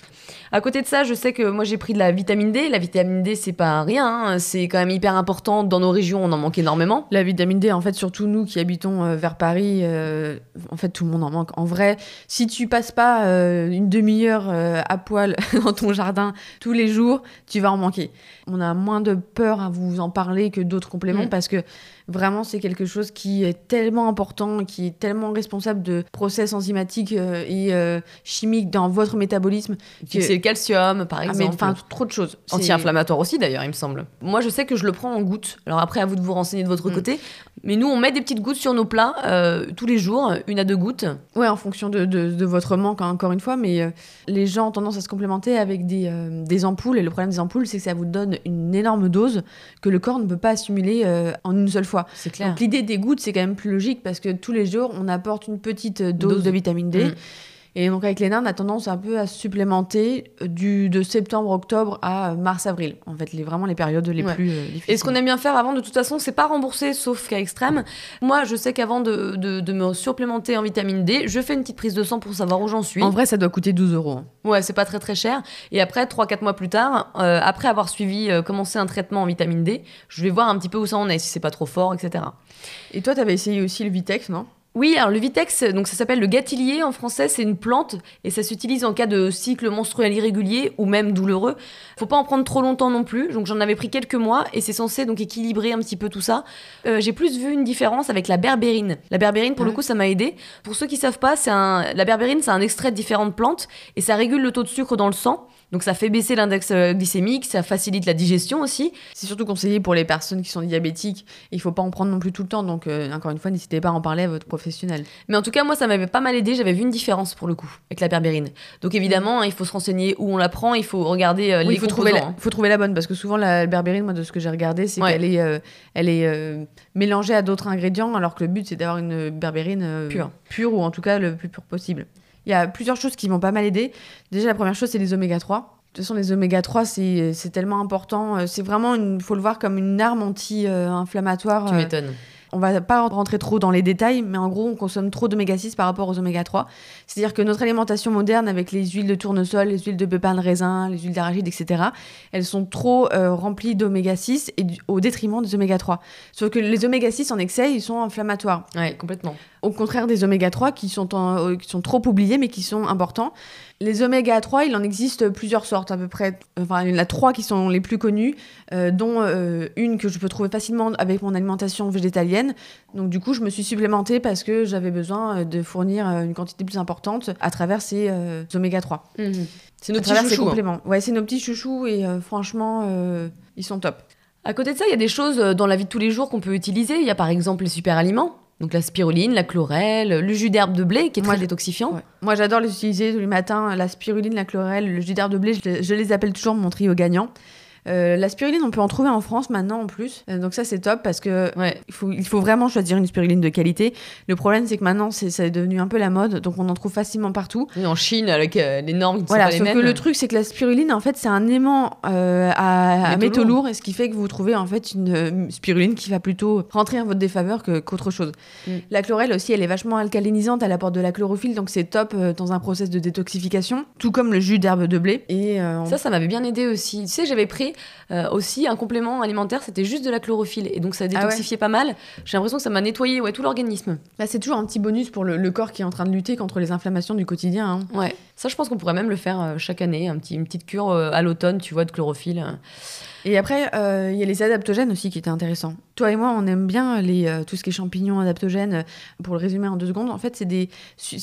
À côté de ça, je sais que moi j'ai pris de la vitamine D. La vitamine D, c'est pas rien, hein. c'est quand même hyper important. Dans nos régions, on en manque énormément. La vitamine D, en fait, surtout nous qui habitons euh, vers Paris, euh, en fait, tout le monde en manque. En vrai, si tu passes pas une demi-heure à poil *laughs* dans ton jardin tous les jours, tu vas en manquer. On a moins de peur à vous en parler que d'autres compléments mm. parce que vraiment c'est quelque chose qui est tellement important, qui est tellement responsable de process enzymatiques euh, et euh, chimiques dans votre métabolisme. C'est le calcium par ah, exemple. Enfin trop de choses. Anti-inflammatoire aussi d'ailleurs il me semble. Moi je sais que je le prends en gouttes. Alors après à vous de vous renseigner de votre mm. côté. Mais nous on met des petites gouttes sur nos plats euh, tous les jours, une à deux gouttes. Ouais en fonction de, de, votre manque hein, encore une fois. Mais les gens ont tendance à se complémenter avec des, des ampoules et le problème des ampoules c'est que ça vous donne une énorme dose que le corps ne peut pas assimiler en une seule fois. C'est clair. Donc l'idée des gouttes, c'est quand même plus logique parce que tous les jours, on apporte une petite dose, de vitamine D. Mm. Et donc avec les nains, on a tendance un peu à supplémenter du, de septembre-octobre à mars-avril. En fait, les, vraiment les périodes les plus euh, difficiles. Et ce qu'on aime bien faire avant, de toute façon, c'est pas rembourser, sauf cas extrême. Moi, je sais qu'avant de, de, me supplémenter en vitamine D, je fais une petite prise de sang pour savoir où j'en suis. En vrai, ça doit coûter 12 euros. Ouais, c'est pas très très cher. Et après, 3-4 mois plus tard, euh, après avoir suivi, euh, commencé un traitement en vitamine D, je vais voir un petit peu où ça en est, si c'est pas trop fort, etc. Et toi, tu avais essayé aussi le Vitex, non? Oui, alors le Vitex, donc ça s'appelle le gâtillier en français, c'est une plante et ça s'utilise en cas de cycle menstruel irrégulier ou même douloureux. Faut pas en prendre trop longtemps non plus, donc j'en avais pris quelques mois et c'est censé donc équilibrer un petit peu tout ça. Euh, j'ai plus vu une différence avec la berbérine. La berbérine, pour le coup, ça m'a aidé. Pour ceux qui savent pas, c'est un... la berbérine, c'est un extrait de différentes plantes et ça régule le taux de sucre dans le sang. Donc ça fait baisser l'index euh, glycémique, ça facilite la digestion aussi. C'est surtout conseillé pour les personnes qui sont diabétiques. Il faut pas en prendre non plus tout le temps. Donc euh, encore une fois, n'hésitez pas à en parler à votre professionnel. Mais en tout cas, moi, ça m'avait pas mal aidé. J'avais vu une différence pour le coup avec la berbérine. Donc évidemment, il faut se renseigner où on la prend. Il faut regarder euh, les il faut trouver, la, faut trouver la bonne parce que souvent la berbérine, moi, de ce que j'ai regardé, c'est qu'elle est, elle est mélangée à d'autres ingrédients, alors que le but c'est d'avoir une berbérine pure, pure ou en tout cas le plus pur possible. Il y a plusieurs choses qui m'ont pas mal aidé. Déjà, la première chose, c'est les oméga 3. De toute façon, les oméga 3, c'est tellement important. Euh, c'est vraiment, il faut le voir comme une arme anti-inflammatoire. Tu m'étonnes. On va pas rentrer trop dans les détails, mais en gros, on consomme trop d'oméga 6 par rapport aux oméga 3. C'est-à-dire que notre alimentation moderne, avec les huiles de tournesol, les huiles de pépins de raisin, les huiles d'arachide, etc., elles sont trop euh, remplies d'oméga 6 et au détriment des oméga 3. Sauf que les oméga 6 en excès, ils sont inflammatoires. Ouais, complètement. Au contraire des oméga 3 qui sont, euh, qui sont trop oubliés, mais qui sont importants. Les oméga 3, il en existe plusieurs sortes à peu près. Enfin, il y en a trois qui sont les plus connues, euh, dont euh, une que je peux trouver facilement avec mon alimentation végétalienne. Donc du coup, je me suis supplémentée parce que j'avais besoin euh, de fournir une quantité plus importante à travers ces oméga 3. Mmh. C'est nos petits chouchous. Hein. compléments. Ouais, c'est nos petits chouchous et franchement, ils sont top. À côté de ça, il y a des choses dans la vie de tous les jours qu'on peut utiliser. Il y a par exemple les super aliments. Donc la spiruline, la chlorelle, le jus d'herbe de blé qui est très détoxifiant. Moi j'adore les utiliser tous les matins, la spiruline, la chlorelle, le jus d'herbe de blé, je les appelle toujours mon trio gagnant. Euh, la spiruline, on peut en trouver en France maintenant en plus. Euh, donc ça, c'est top parce que il, faut, il faut vraiment choisir une spiruline de qualité. Le problème, c'est que maintenant, c'est, ça est devenu un peu la mode, donc on en trouve faciruline partout. en Chine, avec euh, les normes qui voilà, sont pas les mêmes. que le truc, c'est que la spiruline, en fait, c'est un aimant à, métaux, lourds, et ce qui fait que vous trouvez en fait une spiruline qui va plutôt rentrer en votre défaveur que, qu'autre chose. Mm. La chlorelle aussi, elle est vachement alcalinisante, elle apporte de la chlorophylle, donc c'est top dans un process de détoxification, tout comme le jus d'herbe de blé. Et ça, ça m'avait bien aidé aussi. Tu sais, j'avais pris euh, aussi un complément alimentaire, c'était juste de la chlorophylle. Et donc ça Ah détoxifiait pas mal. J'ai l'impression que ça m'a nettoyé ouais, tout l'organisme. Là, c'est toujours un petit bonus pour le, le corps qui est en train de lutter contre les inflammations du quotidien. hein. Ouais. Ça, je pense qu'on pourrait même le faire euh, chaque année, un petit, une petite cure euh, à l'automne, tu vois, de chlorophylle. Et après, euh, il y a les adaptogènes aussi qui étaient intéressants. Toi et moi, on aime bien les, euh, tout ce qui est champignons adaptogènes. Pour le résumer en deux secondes, en fait, c'est des,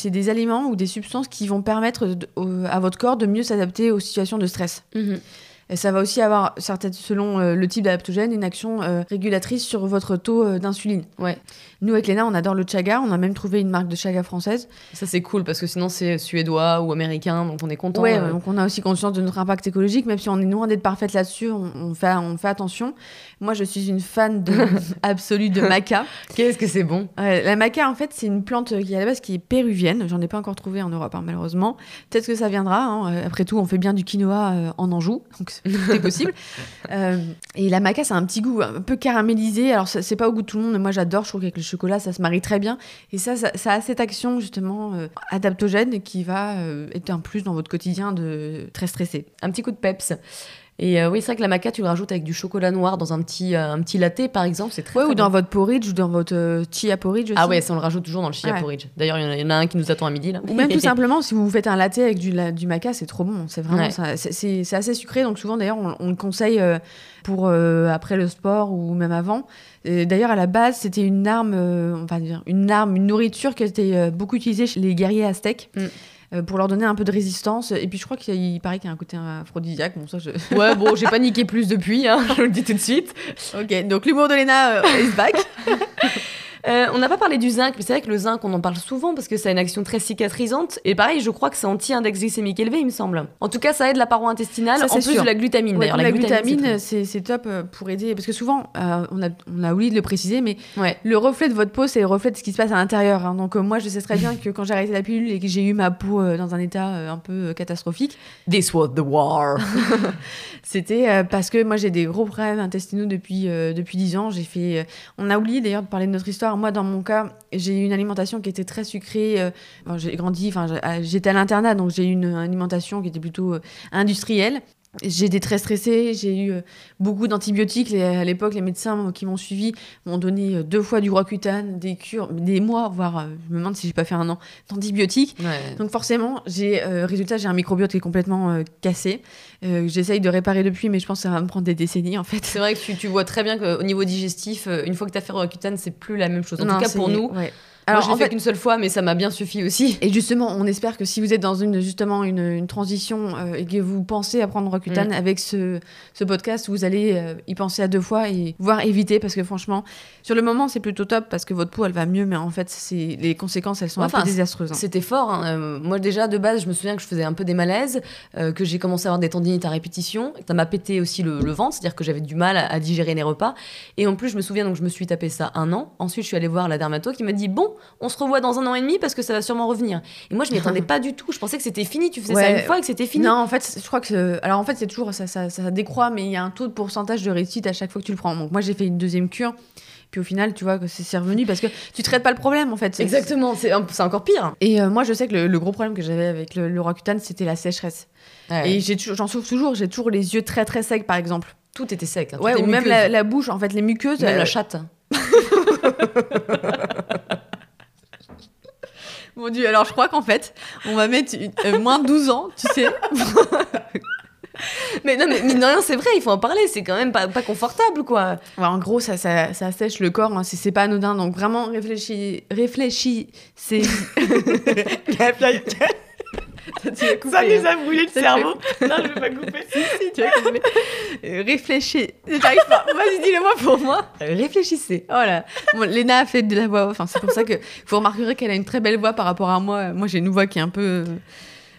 des aliments ou des substances qui vont permettre de- au- à votre corps de mieux s'adapter aux situations de stress. Et ça va aussi avoir, certaines, selon euh, le type d'adaptogène, une action euh, régulatrice sur votre taux euh, d'insuline. Nous, avec Léna, on adore le chaga. On a même trouvé une marque de chaga française. Ça, c'est cool parce que sinon, c'est suédois ou américain, donc on est content. Ouais, euh. donc on a aussi conscience de notre impact écologique, même si on est loin d'être parfaite là-dessus, on, on fait, on fait attention. Moi, je suis une fan de, *laughs* absolue de maca. Qu'est-ce que c'est bon Ouais, la maca, en fait, c'est une plante qui, à la base, qui est péruvienne. J'en ai pas encore trouvé en Europe, hein, malheureusement. Peut-être que ça viendra. hein. Euh, Après tout, on fait bien du quinoa euh, en Anjou, donc c'est tout est possible. *laughs* Euh, et la maca, c'est un petit goût un peu caramélisé. Alors, c'est pas au goût de tout le monde, mais moi, j'adore. Je trouve qu'avec le chocolat, ça se marie très bien. Et ça, ça, a cette action, justement, euh, adaptogène qui va euh, être un plus dans votre quotidien de très stressé. Un petit coup de peps. Et euh, oui, c'est vrai que la maca, tu le rajoutes avec du chocolat noir dans un petit, euh, un petit latte, par exemple, c'est très, Ouais, très ou dans votre porridge ou dans votre euh, chia porridge aussi. Ah ouais, ça on le rajoute toujours dans le chia Ouais. porridge. D'ailleurs, il y en a- il y, en a un qui nous attend à midi là. Ou même tout *laughs* simplement, si vous faites un latte avec du, la- du maca, c'est trop bon. C'est vraiment, Ouais. c'est- assez sucré. Donc souvent, d'ailleurs, on, on le conseille pour après le sport ou même avant. D'ailleurs, à la base, c'était une arme, on va dire, une arme, une nourriture qui était beaucoup utilisée chez les guerriers aztèques. Mm. Euh, pour leur donner un peu de résistance. Et puis je crois qu'il paraît qu'il y a un côté aphrodisiaque. Bon, ça, je... *laughs* Ouais, bon, j'ai pas niqué plus depuis, hein, *laughs* je le dis tout de suite. ok, donc l'humour de Léna euh, is back. *laughs* Euh, on n'a pas parlé du zinc, mais c'est vrai que le zinc, on en parle souvent parce que ça a une action très cicatrisante. Et pareil, je crois que c'est anti-index glycémique élevé, il me semble. En tout cas, ça aide la paroi intestinale, Ça, en plus sûr. de la glutamine. Ouais, la, glutamine, c'est top euh, pour aider. Parce que souvent, euh, on, a, on a oublié de le préciser, mais Ouais. Le reflet de votre peau, c'est le reflet de ce qui se passe à l'intérieur. hein. Donc euh, moi, je sais très bien que quand j'ai arrêté la pilule et que j'ai eu ma peau dans un état un peu catastrophique, This was the war. *laughs* c'était parce que moi j'ai des gros problèmes intestinaux depuis depuis 10 ans. J'ai fait, on a oublié d'ailleurs de parler de notre histoire. Moi, dans mon cas, j'ai eu une alimentation qui était très sucrée. euh, j'ai grandi, enfin j'étais à l'internat, donc j'ai eu une alimentation qui était plutôt euh, industrielle. J'ai été très stressée, j'ai eu euh, beaucoup d'antibiotiques. À l'époque, les médecins qui m'ont suivi m'ont donné euh, deux fois du Roaccutane, des cures, des mois, voire euh, je me demande si j'ai pas fait un an d'antibiotiques. Ouais. Donc forcément, j'ai euh, résultat, j'ai un microbiote qui est complètement euh, cassé. Euh, J'essaye de réparer depuis, mais je pense que ça va me prendre des décennies en fait. C'est vrai que tu, tu vois très bien qu'au niveau digestif, une fois que tu as fait Roaccutane, c'est plus la même chose. En Non, tout cas, pour nous. ouais. Alors, Alors je l'ai fait fait, qu'une seule fois, mais ça m'a bien suffi aussi. et justement, on espère que si vous êtes dans une justement une, une transition euh, et que vous pensez à prendre Roaccutane Mm. avec ce, ce podcast, vous allez euh, y penser à deux fois et voir éviter parce que franchement, sur le moment, c'est plutôt top parce que votre peau elle va mieux, mais en fait, c'est les conséquences elles sont Enfin, un peu désastreuses. hein. C'était fort. hein. Euh, moi, déjà, de base, je me souviens que je faisais un peu des malaises, euh, que j'ai commencé à avoir des tendinites à répétition. Ça m'a pété aussi le, le ventre, c'est-à-dire que j'avais du mal à, à digérer les repas. Et en plus, je me souviens, donc je me suis tapé ça un an. Ensuite, je suis allée voir la dermato qui m'a dit Bon, on se revoit dans un an et demi parce que ça va sûrement revenir. Et moi, je m'y attendais *laughs* pas du tout. Je pensais que c'était fini. Tu faisais ça une fois et que c'était fini. Non, en fait, je crois que. Alors, en fait, c'est toujours. Ça, ça, ça décroît, mais il y a un taux de pourcentage de réussite à chaque fois que tu le prends. Donc, moi, j'ai fait une deuxième cure. Puis au final, tu vois que c'est revenu parce que tu traites pas le problème en fait. Exactement, c'est encore pire. Et euh, moi, je sais que le, le gros problème que j'avais avec le, le Roaccutane, c'était la sécheresse. Et j'en souffre toujours. J'ai toujours les yeux très très secs, par exemple. tout était sec. hein, Ouais, ou même la, la bouche, en fait, les muqueuses. même euh, la chatte. *laughs* Mon dieu, alors je crois qu'en fait, on va mettre une- euh, moins de 12 ans, tu sais. *laughs* Mais non, mais mine de rien, c'est vrai, il faut en parler. C'est quand même pas, pas confortable, quoi. Ouais, en gros, ça, ça, ça sèche le corps, hein, c'est c'est pas anodin. Donc vraiment, réfléchis, réfléchissez. *laughs* Ça nous a brûlé le Ça cerveau. non, je vais pas couper. *laughs* Si, tu vas couper. Euh, Réfléchis. J'arrive pas. Vas-y, dis-le-moi pour moi. Réfléchissez. Voilà. Bon, Léna a fait de la voix hein. C'est pour ça que vous remarquerez qu'elle a une très belle voix par rapport à moi. Moi, j'ai une voix qui est un peu,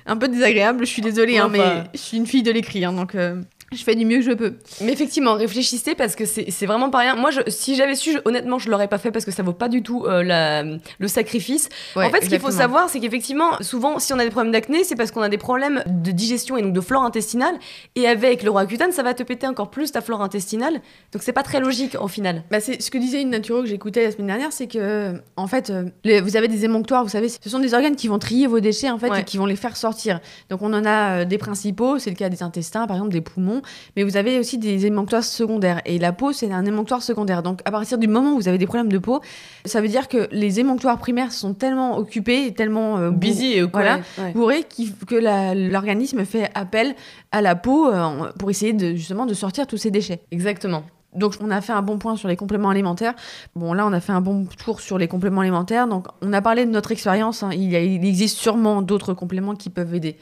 un peu désagréable. Je suis désolée, hein, Enfin. mais je suis une fille de l'écrit. hein, donc, euh, je fais du mieux que je peux. Mais effectivement, réfléchissez parce que c'est vraiment pas rien. Moi, je, si j'avais su, je- honnêtement, je l'aurais pas fait parce que ça vaut pas du tout euh, la- le sacrifice. Ouais, en fait, ce qu'il faut savoir, c'est qu'effectivement, souvent, si on a des problèmes d'acné, c'est parce qu'on a des problèmes de digestion et donc de flore intestinale. Et avec le Roaccutane, ça va te péter encore plus ta flore intestinale. Donc, c'est pas très logique au final. Bah, c'est ce que disait une naturo que j'écoutais la semaine dernière, c'est que en fait, euh, les- vous avez des émonctoires, vous savez, ce sont des organes qui vont trier vos déchets en fait Ouais. et qui vont les faire sortir. Donc on en a euh, des principaux, c'est le cas des intestins, par exemple des poumons. Mais vous avez aussi des émonctoires secondaires. Et la peau, c'est un émonctoire secondaire. Donc, à partir du moment où vous avez des problèmes de peau, ça veut dire que les émonctoires primaires sont tellement occupés, tellement euh, busy et voilà, bourrés, que l'organisme fait appel à la peau euh, pour essayer de, justement de sortir tous ces déchets. Exactement. Donc on a fait un bon point sur les compléments alimentaires. Bon là on a fait un bon tour sur les compléments alimentaires. Donc on a parlé de notre expérience. Hein. Il, il, existe sûrement d'autres compléments qui peuvent aider.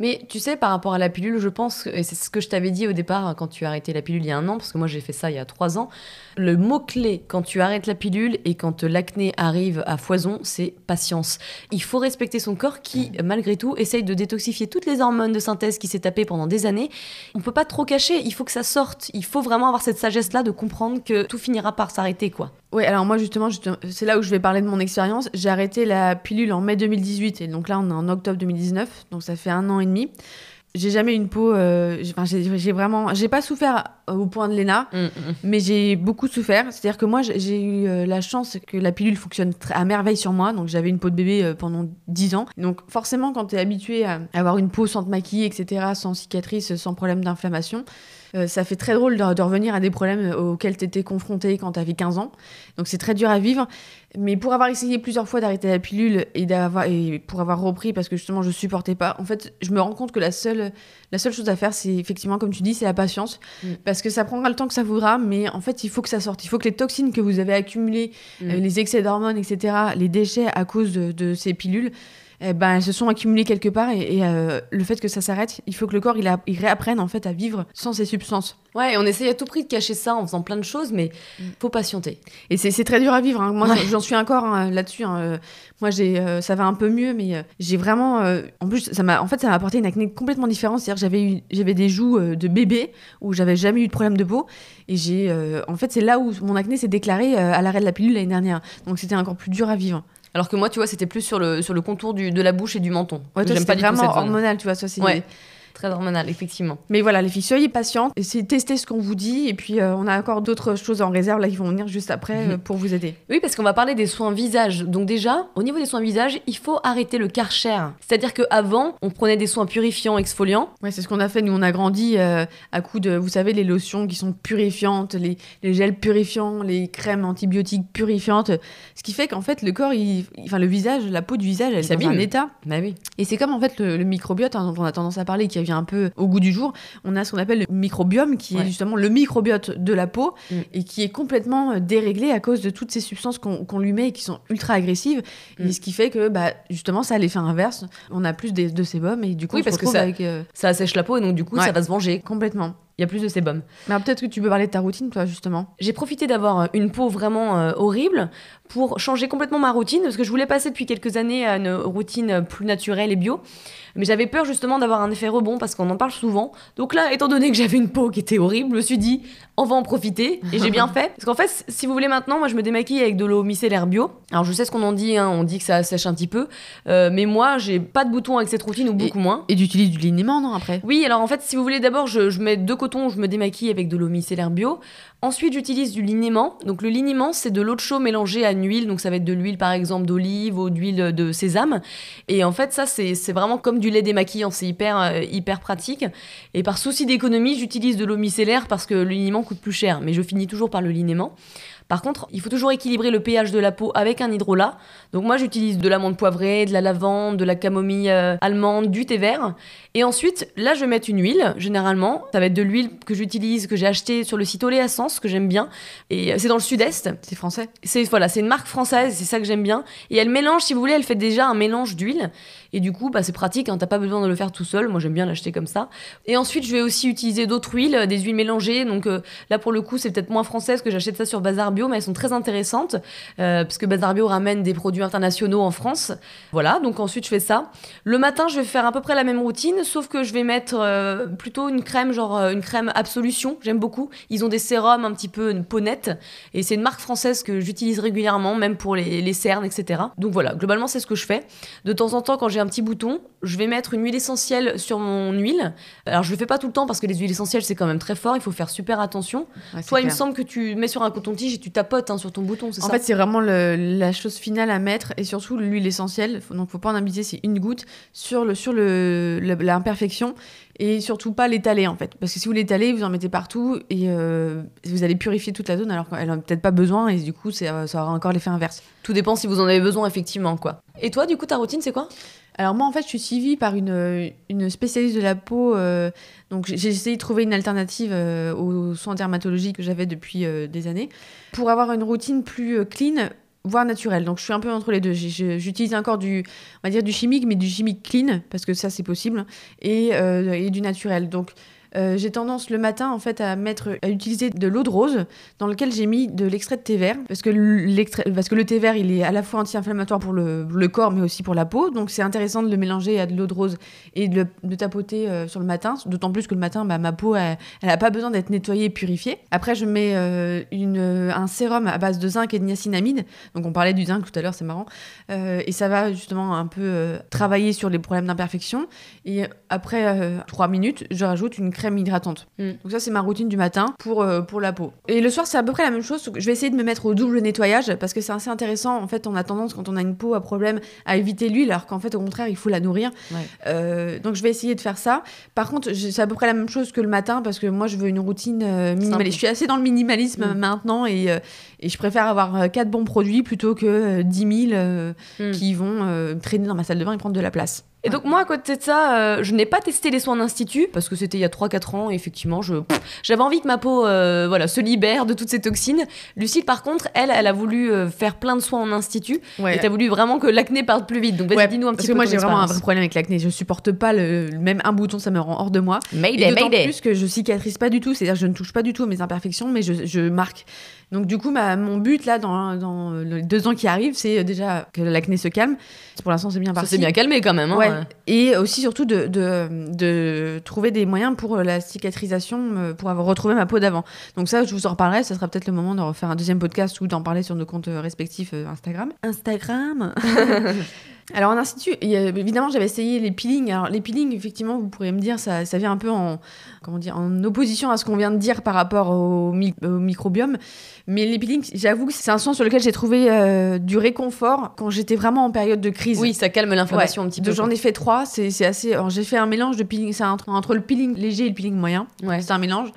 Mais tu sais, par rapport à la pilule, je pense, et c'est ce que je t'avais dit au départ quand tu as arrêté la pilule il y a un an, parce que moi j'ai fait ça il y a trois ans, le mot-clé quand tu arrêtes la pilule et quand l'acné arrive à foison, c'est patience. Il faut respecter son corps qui, malgré tout, essaye de détoxifier toutes les hormones de synthèse qui s'est tapé pendant des années. On peut pas trop cacher, il faut que ça sorte. Il faut vraiment avoir cette sagesse-là de comprendre que tout finira par s'arrêter, quoi. Oui, alors moi justement, c'est là où je vais parler de mon expérience. J'ai arrêté la pilule en mai 2018 et donc là on est en octobre 2019, donc ça fait un an et demi. J'ai jamais eu une peau. Euh, enfin, j'ai vraiment. J'ai pas souffert au point de Léna, mm, mm. mais j'ai beaucoup souffert. C'est-à-dire que moi, j'ai eu euh, la chance que la pilule fonctionne à merveille sur moi. Donc, j'avais une peau de bébé euh, pendant 10 ans. Donc, forcément, quand tu es habitué à avoir une peau sans te maquiller, etc., sans cicatrice, sans problème d'inflammation, euh, ça fait très drôle de, revenir à des problèmes auxquels tu étais confronté quand tu avais 15 ans. Donc c'est très dur à vivre. Mais pour avoir essayé plusieurs fois d'arrêter la pilule et, et pour avoir repris parce que justement je supportais pas, en fait, je me rends compte que la seule, la seule chose à faire, c'est effectivement, comme tu dis, c'est la patience. Mm. Parce que ça prendra le temps que ça voudra, mais en fait, il faut que ça sorte. Il faut que les toxines que vous avez accumulées, mm. euh, les excès d'hormones, etc., les déchets à cause de ces pilules, eh ben, elles se sont accumulées quelque part et, euh, le fait que ça s'arrête, il faut que le corps il, réapprenne en fait à vivre sans ces substances. Ouais, on essaye à tout prix de cacher ça en faisant plein de choses, mais mm. faut patienter. Et c'est très dur à vivre. Hein. Moi, j'en suis encore hein, là-dessus. Hein. Euh, moi, j'ai, euh, ça va un peu mieux, mais j'ai vraiment. en plus, ça m'a, en fait, ça m'a apporté une acné complètement différente. C'est-à-dire, j'avais eu, j'avais des joues de bébé où j'avais jamais eu de problème de peau, et j'ai, en fait, c'est là où mon acné s'est déclaré à l'arrêt de la pilule l'année dernière. Donc, c'était encore plus dur à vivre. Alors que moi, tu vois, c'était plus sur le, sur le contour du, de la bouche et du menton. Ouais, J'aime pas vraiment hormonal, tu vois. Ça, c'est ouais. Très hormonal, effectivement. Mais voilà, les filles, soyez patientes, essayez de tester ce qu'on vous dit, et puis euh, on a encore d'autres choses en réserve là qui vont venir juste après mhm. euh, pour vous aider. Oui, parce qu'on va parler des soins visage. Donc déjà, au niveau des soins visage, il faut arrêter le karcher. C'est-à-dire qu'avant, on prenait des soins purifiants, exfoliants. Ouais, c'est ce qu'on a fait. Nous, on a grandi euh, à coup de, vous savez, les lotions qui sont purifiantes, les, les gels purifiants, les crèmes antibiotiques purifiantes. Ce qui fait qu'en fait, le corps, il, enfin le visage, la peau du visage, elle dans un état. Bah oui. Et c'est comme en fait le, microbiote hein, dont on a tendance à parler, qui vient un peu au goût du jour. On a ce qu'on appelle le microbiome, qui est justement le microbiote de la peau mm. et qui est complètement euh, déréglé à cause de toutes ces substances qu'on lui met et qui sont ultra agressives. Et mm. ce qui fait que, bah, justement, ça a l'effet inverse. On a plus de, de sébum et du coup, oui, parce que ça, euh, ça assèche la peau et donc du coup, ça va se venger. Complètement il y a plus de sébum. Mais peut-être que tu peux parler de ta routine, toi, justement. J'ai profité d'avoir une peau vraiment euh, horrible pour changer complètement ma routine, parce que je voulais passer depuis quelques années à une routine plus naturelle et bio. Mais j'avais peur justement d'avoir un effet rebond parce qu'on en parle souvent. Donc là, étant donné que j'avais une peau qui était horrible, je me suis dit, on va en profiter. Et j'ai bien *laughs* fait. Parce qu'en fait, si vous voulez maintenant, moi je me démaquille avec de l'eau micellaire bio. Alors je sais ce qu'on en dit, hein, on dit que ça sèche un petit peu. Euh, mais moi, j'ai pas de boutons avec cette routine ou beaucoup moins. Et tu utilises du liniment, non, après? Oui, alors en fait, si vous voulez, d'abord, je, je mets deux cotons, je me démaquille avec de l'eau micellaire bio. Ensuite, j'utilise du liniment. Donc le liniment, c'est de l'eau de chaud mélangée à une huile. Donc ça va être de l'huile par exemple d'olive ou d'huile de sésame. Et en fait, ça, c'est vraiment comme du lait démaquillant. C'est hyper, euh, hyper pratique. Et par souci d'économie, j'utilise de l'eau micellaire parce que le liniment coûte plus cher. Mais je finis toujours par le liniment. Par contre, il faut toujours équilibrer le pH de la peau avec un hydrolat. Donc moi, j'utilise de l'amande poivrée, de la lavande, de la camomille euh, allemande, du thé vert. Et ensuite, là, je vais mettre une huile, généralement. Ça va être de l'huile que j'utilise, que j'ai acheté sur le site Oléascence, que j'aime bien. Et euh, c'est dans le sud-est. C'est français C'est voilà, c'est une marque française, c'est ça que j'aime bien. Et elle mélange, si vous voulez, elle fait déjà un mélange d'huile. Et du coup, bah, c'est pratique, hein, t'as pas besoin de le faire tout seul. Moi, j'aime bien l'acheter comme ça. Et ensuite, je vais aussi utiliser d'autres huiles, des huiles mélangées. Donc là, pour le coup, c'est peut-être moins française que j'achète ça sur Bazar mais elles sont très intéressantes, euh, parce que Bazar Bio ramène des produits internationaux en France. Voilà, donc ensuite je fais ça. Le matin, je vais faire à peu près la même routine, sauf que je vais mettre euh, plutôt une crème, genre euh, une crème Absolution, j'aime beaucoup. Ils ont des sérums un petit peu nette, et c'est une marque française que j'utilise régulièrement, même pour les, les cernes, etc. Donc voilà, globalement c'est ce que je fais. De temps en temps, quand j'ai un petit bouton, je vais mettre une huile essentielle sur mon huile. Alors je le fais pas tout le temps parce que les huiles essentielles c'est quand même très fort, il faut faire super attention. Toi, il me semble que tu mets sur un coton-tige et tu tapotes hein, sur ton bouton, c'est En ça fait, c'est vraiment le- la chose finale à mettre et surtout l'huile essentielle. Faut- Donc, faut pas en abuser, c'est une goutte sur le sur le- l'imperfection et surtout pas l'étaler en fait, parce que si vous l'étalez, vous en mettez partout et euh, vous allez purifier toute la zone alors qu'elle en a peut-être pas besoin et du coup, c'est- ça aura encore l'effet inverse. Tout dépend si vous en avez besoin, effectivement, quoi. Et toi, du coup, ta routine, c'est quoi? Alors moi, en fait, je suis suivie par une, une spécialiste de la peau. euh, donc j'ai essayé de trouver une alternative euh, aux soins dermatologiques que j'avais depuis euh, des années pour avoir une routine plus euh, clean, voire naturelle. Donc je suis un peu entre les deux. J'utilise encore du, on va dire du chimique, mais du chimique clean parce que ça c'est possible et, euh, et du naturel. Donc euh, j'ai tendance le matin en fait à mettre à utiliser de l'eau de rose dans lequel j'ai mis de l'extrait de thé vert parce que parce que le thé vert il est à la fois anti-inflammatoire pour le, corps mais aussi pour la peau. Donc c'est intéressant de le mélanger à de l'eau de rose et de, le- tapoter euh, sur le matin d'autant plus que le matin bah, ma peau elle, elle a pas besoin d'être nettoyée et purifiée. Après je mets euh, une, un sérum à base de zinc et de niacinamide. Donc on parlait du zinc tout à l'heure c'est marrant. Et ça va justement un peu travailler sur les problèmes d'imperfection. Et après euh, 3 minutes je rajoute une crème hydratante Mm. donc ça c'est ma routine du matin pour, euh, pour la peau et le soir c'est à peu près la même chose je vais essayer de me mettre au double nettoyage parce que c'est assez intéressant en fait on a tendance quand on a une peau à problème à éviter l'huile alors qu'en fait au contraire il faut la nourrir Ouais. Euh, donc je vais essayer de faire ça par contre c'est à peu près la même chose que le matin parce que moi je veux une routine euh, minimaliste je suis assez dans le minimalisme Mm. maintenant et, euh, et je préfère avoir quatre bons produits plutôt que euh, 10 000 euh, Mm. qui vont traîner dans ma salle de bain et prendre de la place Et donc moi, à côté de ça, euh, je n'ai pas testé les soins d'institut parce que c'était il y a 3-4 ans. Et effectivement, je j'avais envie que ma peau, euh, voilà, se libère de toutes ces toxines. Lucille, par contre, elle, elle a voulu euh, faire plein de soins en institut. ouais. Et t'as voulu vraiment que l'acné parte plus vite. Donc vas-y, Ouais, dis-nous un parce petit que peu moi ton j'ai vraiment un vrai problème avec l'acné. Je supporte pas le même un bouton, ça me rend hors de moi. Et Mayday, d'autant mayday. plus que je cicatrise pas du tout, c'est-à-dire que je ne touche pas du tout à mes imperfections, mais je, je marque. Donc du coup, ma- mon but là, dans, dans les deux ans qui arrivent, c'est euh, déjà que l'acné se calme. Pour l'instant, c'est bien Ça parti. s'est bien calmé quand même. hein. Ouais. Et aussi surtout de, de, de trouver des moyens pour euh, la cicatrisation, euh, pour avoir retrouvé ma peau d'avant. Donc ça, je vous en reparlerai. Ça sera peut-être le moment de refaire un deuxième podcast ou d'en parler sur nos comptes respectifs Instagram. Instagram. *laughs* Alors en institut, évidemment, j'avais essayé les peelings. Alors les peelings, effectivement, vous pourriez me dire, ça, ça vient un peu en, comment dire, en opposition à ce qu'on vient de dire par rapport au, mi- au microbiome. Mais les peelings, j'avoue que c'est un soin sur lequel j'ai trouvé euh, du réconfort quand j'étais vraiment en période de crise. Oui, ça calme l'inflammation un petit peu. J'en ai fait trois, c'est assez. J'ai fait un mélange de peeling, c'est entre, entre le peeling léger et le peeling moyen. Ouais. C'est un mélange.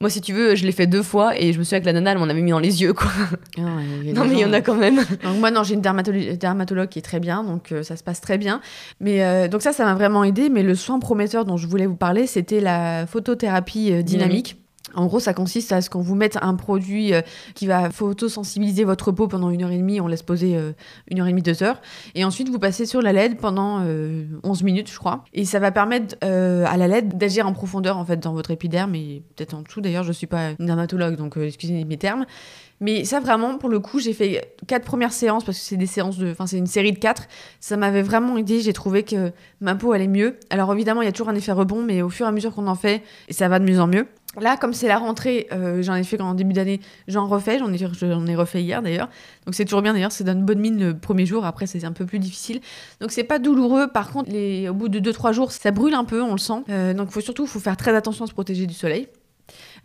Moi, si tu veux, je l'ai fait deux fois et je me souviens que la nana, elle m'en avait mis dans les yeux, quoi. Ah Non, mais il y en a quand même. Donc moi non, j'ai une dermatolo- dermatologue qui est très bien, donc euh, ça se passe très bien. Mais euh, donc ça, ça m'a vraiment aidé. Mais le soin prometteur dont je voulais vous parler, c'était la photothérapie euh, dynamique. En gros, ça consiste à ce qu'on vous mette un produit euh, qui va photosensibiliser votre peau pendant une heure et demie. On laisse poser euh, une heure et demie, deux heures. Et ensuite, vous passez sur la LED pendant euh, 11 minutes, je crois. Et ça va permettre euh, à la LED d'agir en profondeur, en fait, dans votre épiderme et peut-être en dessous. D'ailleurs, je suis pas une dermatologue, donc euh, excusez mes termes. Mais ça, vraiment, pour le coup, j'ai fait quatre premières séances parce que c'est des séances de. Enfin, c'est une série de quatre. Ça m'avait vraiment aidé. J'ai trouvé que ma peau allait mieux. Alors, évidemment, il y a toujours un effet rebond, mais au fur et à mesure qu'on en fait, ça va de mieux en mieux. Là, comme c'est la rentrée, euh, j'en ai fait en début d'année, j'en refais. J'en ai, j'en ai refait hier d'ailleurs. Donc, c'est toujours bien d'ailleurs. C'est d'une bonne mine le premier jour. Après, c'est un peu plus difficile. Donc, c'est pas douloureux. Par contre, au bout de 2-3 jours, ça brûle un peu, on le sent. Euh, donc, faut surtout faut faire très attention à se protéger du soleil.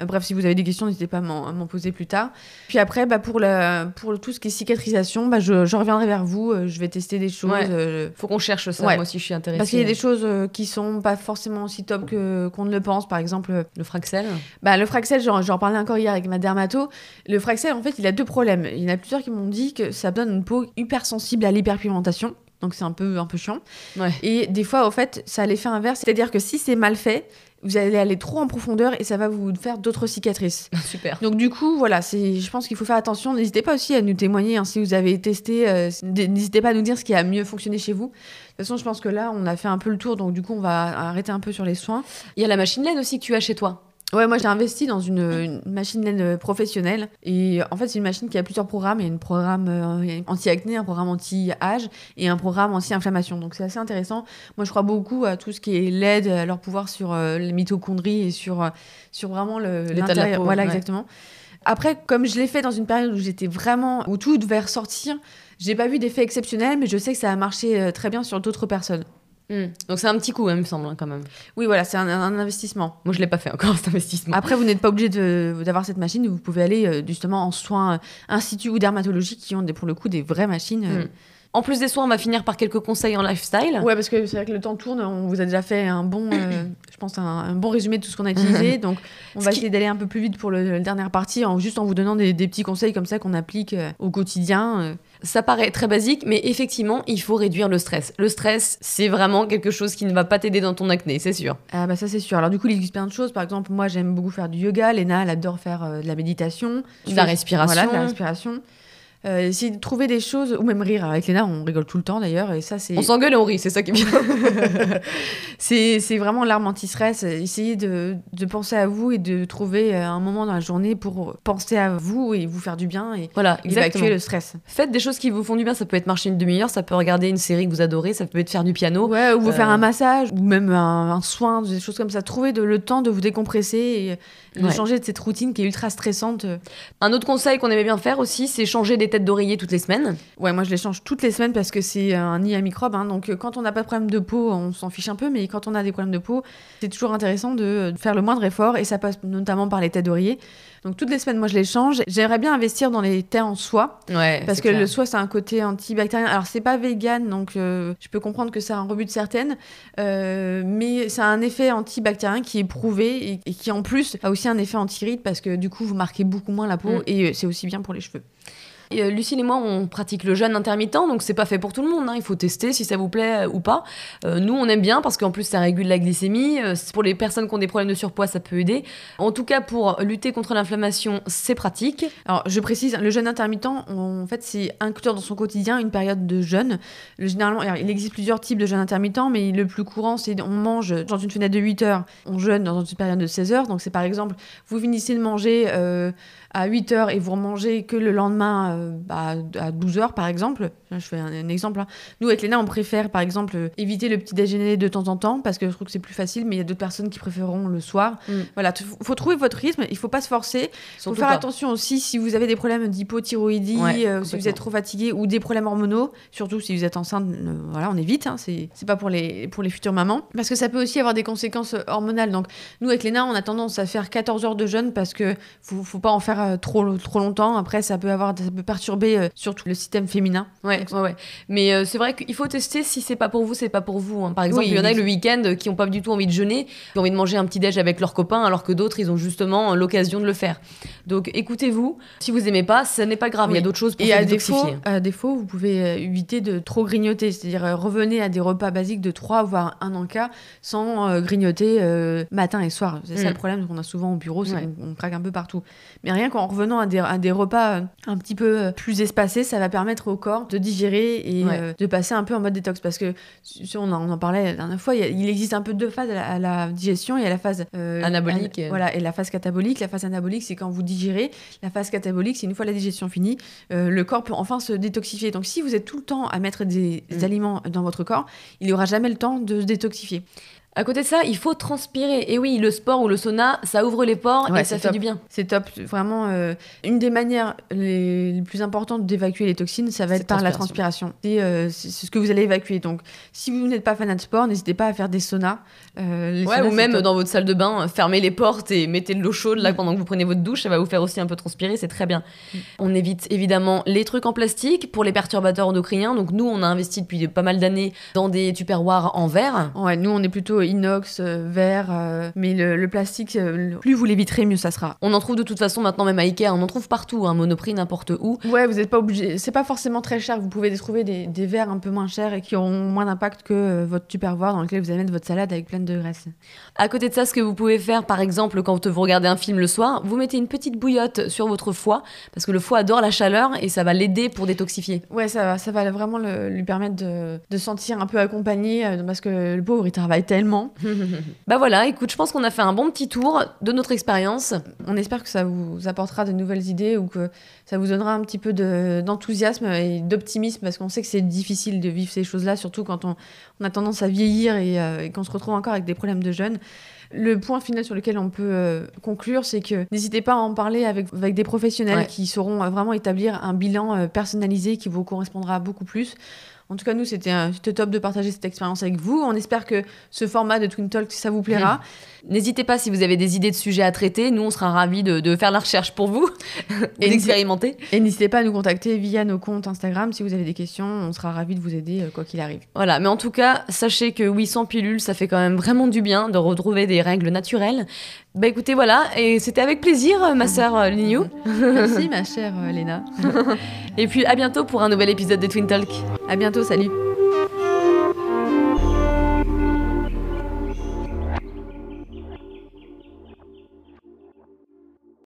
Euh, bref, si vous avez des questions, n'hésitez pas à m'en poser plus tard. Puis après, bah, pour, la, pour tout ce qui est cicatrisation, bah, je, je reviendrai vers vous. euh, je vais tester des choses. Ouais. euh, Faut qu'on cherche ça. Ouais. Moi aussi, je suis intéressée. parce qu'il y a des choses qui sont pas forcément aussi top que qu'on ne le pense. Par exemple, Le Fraxel. bah, le Fraxel, j'en j'en parlais encore hier avec ma dermato. Le Fraxel, en fait, il a deux problèmes. Il y en a plusieurs qui m'ont dit que ça donne une peau hypersensible à l'hyperpigmentation. Donc c'est un peu, un peu chiant. Ouais. Et des fois, au fait, ça a l'effet inverse. C'est-à-dire que si c'est mal fait, vous allez aller trop en profondeur et ça va vous faire d'autres cicatrices. *laughs* Super. Donc du coup, voilà, c'est, je pense qu'il faut faire attention. N'hésitez pas aussi à nous témoigner hein, si vous avez testé. euh, n'hésitez pas à nous dire ce qui a mieux fonctionné chez vous. De toute façon, je pense que là, on a fait un peu le tour, donc du coup, on va arrêter un peu sur les soins. Il y a la machine LED aussi que tu as chez toi. Ouais, moi j'ai investi dans une, une machine laine professionnelle. Et en fait, c'est une machine qui a plusieurs programmes. Il y a un programme euh, anti-acné, un programme anti-âge et un programme anti-inflammation. Donc c'est assez intéressant. Moi, je crois beaucoup à tout ce qui est LED, à leur pouvoir sur euh, les mitochondries et sur, euh, sur vraiment L'état de la peau, Voilà, ouais. exactement. Après, comme je l'ai fait dans une période où j'étais vraiment. où tout devait ressortir, j'ai pas vu d'effet exceptionnel, mais je sais que ça a marché euh, très bien sur d'autres personnes. Hmm. Donc c'est un petit coup, hein, il me semble, hein, quand même. Oui, voilà, c'est un, un investissement. Moi, je l'ai pas fait encore, *laughs* cet investissement. Après, vous n'êtes pas obligé d'avoir cette machine, vous pouvez aller euh, justement en soins euh, instituts ou dermatologiques qui ont des, pour le coup des vraies machines. euh. Hmm. En plus des soins, on va finir par quelques conseils en lifestyle. Ouais, parce que c'est vrai que le temps tourne, on vous a déjà fait un bon, je pense, un, un bon résumé de tout ce qu'on a utilisé. *laughs* donc, on Ce va qui- essayer d'aller un peu plus vite pour le, la dernière partie, en, juste en vous donnant des, des petits conseils comme ça qu'on applique au quotidien. Ça paraît très basique, mais effectivement, il faut réduire le stress. Le stress, c'est vraiment quelque chose qui ne va pas t'aider dans ton acné, c'est sûr. Ah bah ça c'est sûr. Alors du coup il existe plein de choses. Par exemple moi j'aime beaucoup faire du yoga. Léna elle adore faire euh, de la méditation. De la respiration. Voilà de la respiration. Euh, essayer de trouver des choses ou même rire avec Léna on rigole tout le temps d'ailleurs et ça c'est On s'engueule et on rit, c'est ça qui est bien. *laughs* c'est c'est vraiment l'arme anti-stress. Essayez de, de penser à vous et de trouver euh, un moment dans la journée pour penser à vous et vous faire du bien et voilà, évacuer le stress. Faites des choses qui vous font du bien. Ça peut être marcher une demi-heure, ça peut regarder une série que vous adorez, ça peut être faire du piano. Ouais, ou vous Euh, faire un massage ou même un, un soin, des choses comme ça. Trouvez de, le temps de vous décompresser et de Ouais. changer de cette routine qui est ultra stressante. Un autre conseil qu'on aimait bien faire aussi, c'est changer des têtes d'oreiller toutes les semaines. Ouais, moi je les change toutes les semaines parce que c'est un nid à microbes. hein. donc euh, quand on n'a pas de problème de peau, on s'en fiche un peu, mais quand on a des problèmes de peau, c'est toujours intéressant de faire le moindre effort et ça passe notamment par les têtes d'oreiller. Donc toutes les semaines, moi je les change. J'aimerais bien investir dans les thés en soie Ouais. parce que le soie c'est un côté antibactérien. Alors c'est pas vegan, donc euh, je peux comprendre que ça a un rebut de certaines, euh, mais ça a un effet antibactérien qui est prouvé et, et qui en plus a aussi un effet anti-ride parce que du coup vous marquez beaucoup moins la peau Mm. et euh, c'est aussi bien pour les cheveux. Euh, Lucille et moi, on pratique le jeûne intermittent, donc c'est pas fait pour tout le monde. hein. Il faut tester si ça vous plaît ou pas. Euh, nous, on aime bien parce qu'en plus, ça régule la glycémie. Euh, pour les personnes qui ont des problèmes de surpoids, ça peut aider. En tout cas, pour lutter contre l'inflammation, c'est pratique. Alors, je précise, le jeûne intermittent, en fait, c'est inclure dans son quotidien une période de jeûne. Le- généralement, il existe plusieurs types de jeûne intermittent, mais le plus courant, c'est on mange dans une fenêtre de 8 heures, on jeûne dans une période de 16 heures. Donc, c'est par exemple, vous finissez de manger à 8 heures et vous remangez que le lendemain euh, bah, à 12 heures, par exemple. Là, Je fais un, un exemple. hein. Nous, avec Léna, on préfère, par exemple, euh, éviter le petit déjeuner de temps en temps parce que je trouve que c'est plus facile, mais il y a d'autres personnes qui préféreront le soir. Mm. Voilà, il faut trouver votre rythme, il faut pas se forcer. Il faut faire pas. attention aussi si vous avez des problèmes d'hypothyroïdie, Ouais, euh, si vous êtes trop fatigué ou des problèmes hormonaux, surtout si vous êtes enceinte, euh, voilà, on évite, hein, c'est pas pour les, pour les futures mamans, parce que ça peut aussi avoir des conséquences hormonales. Donc nous avec Léna, on a tendance à faire 14 heures de jeûne parce que faut, faut pas en faire euh, trop, trop longtemps, après ça peut, avoir, ça peut perturber surtout le système féminin. Ouais, ouais, ouais. Mais euh, c'est vrai qu'il faut tester si c'est pas pour vous, c'est pas pour vous. hein. Par exemple, Oui, il y en a le week-end qui ont pas du tout envie de jeûner, qui ont envie de manger un petit déj avec leurs copains, alors que d'autres, ils ont justement l'occasion de le faire. Donc écoutez-vous. Si vous aimez pas, ce n'est pas grave. Il y a d'autres choses pour Et se à défaut, à défaut, vous pouvez euh, éviter de trop grignoter, c'est-à-dire euh, revenez à des repas basiques de 3 voire 1 en cas sans euh, grignoter matin et soir. C'est ça Mm. le problème qu'on a souvent au bureau, c'est Ouais. qu'on on craque un peu partout. Mais rien qu'en revenant à des, à des repas un petit peu plus espacés, ça va permettre au corps de digérer et Ouais. euh, de passer un peu en mode détox. Parce que, si on en, on en parlait la dernière fois, il, y a- il existe un peu deux phases à la, à la digestion. Il y a la phase euh, Anabolique. an- voilà, et la phase catabolique. La phase anabolique, c'est quand vous digérez. La phase catabolique, c'est une fois la digestion finie, euh, le corps peut enfin se détoxifier. Donc si vous êtes tout le temps à mettre des Mm. aliments dans votre corps, il n'y aura jamais le temps de se détoxifier. À côté de ça, il faut transpirer. Et oui, le sport ou le sauna, ça ouvre les pores Ouais, et ça fait top. du bien. C'est top. Vraiment, euh, une des manières les, les plus importantes d'évacuer les toxines, ça va être par la transpiration. C'est euh, c'est- ce que vous allez évacuer. Donc si vous n'êtes pas fan de sport, n'hésitez pas à faire des saunas. Euh, les Ouais, saunas, ou même top. dans votre salle de bain, fermez les portes et mettez de l'eau chaude là Mm. pendant que vous prenez votre douche, ça va vous faire aussi un peu transpirer, c'est très bien. Mm. On évite évidemment les trucs en plastique pour les perturbateurs endocriniens. Donc nous, on a investi depuis pas mal d'années dans des tupperwares en verre. Ouais, nous on est plutôt inox, euh, verre, euh, mais le, le plastique, euh, plus vous l'éviterez, mieux ça sera. On en trouve de toute façon maintenant même à Ikea, on en trouve partout, un Monoprix n'importe où. Ouais, vous n'êtes pas obligé. C'est pas forcément très cher. Vous pouvez trouver des, des verres un peu moins chers et qui auront moins d'impact que euh, votre tupperware dans lequel vous allez mettre votre salade avec plein de graisse. À côté de ça, ce que vous pouvez faire, par exemple, quand vous regardez un film le soir, vous mettez une petite bouillotte sur votre foie, parce que le foie adore la chaleur et ça va l'aider pour détoxifier. Ouais, ça, va- ça va vraiment le- lui permettre de, de se sentir un peu accompagné euh, parce que le pauvre il travaille tellement. *laughs* bah voilà, écoute, je pense qu'on a fait un bon petit tour de notre expérience. On espère que ça vous apportera de nouvelles idées ou que ça vous donnera un petit peu de- d'enthousiasme et d'optimisme parce qu'on sait que c'est difficile de vivre ces choses-là, surtout quand on, on a tendance à vieillir et, euh, et qu'on se retrouve encore avec des problèmes de jeunes. Le point final sur lequel on peut euh, conclure, c'est que n'hésitez pas à en parler avec, avec des professionnels Ouais. qui sauront euh, vraiment établir un bilan personnalisé qui vous correspondra beaucoup plus. En tout cas, nous, c'était top de partager cette expérience avec vous. On espère que ce format de Twin Talk, ça vous plaira. N'hésitez pas si vous avez des idées de sujets à traiter. Nous, on sera ravis de, faire la recherche pour vous *laughs* et d'expérimenter. Et n'hésitez pas à nous contacter via nos comptes Instagram si vous avez des questions. On sera ravis de vous aider euh, quoi qu'il arrive. Voilà, mais en tout cas, sachez que oui, sans pilule, ça fait quand même vraiment du bien de retrouver des règles naturelles. Bah écoutez, voilà, et c'était avec plaisir, ma sœur euh, Lignou. *laughs* Merci, *laughs* ma chère euh, Léna. et puis à bientôt pour un nouvel épisode de Twin Talk. À bientôt, salut.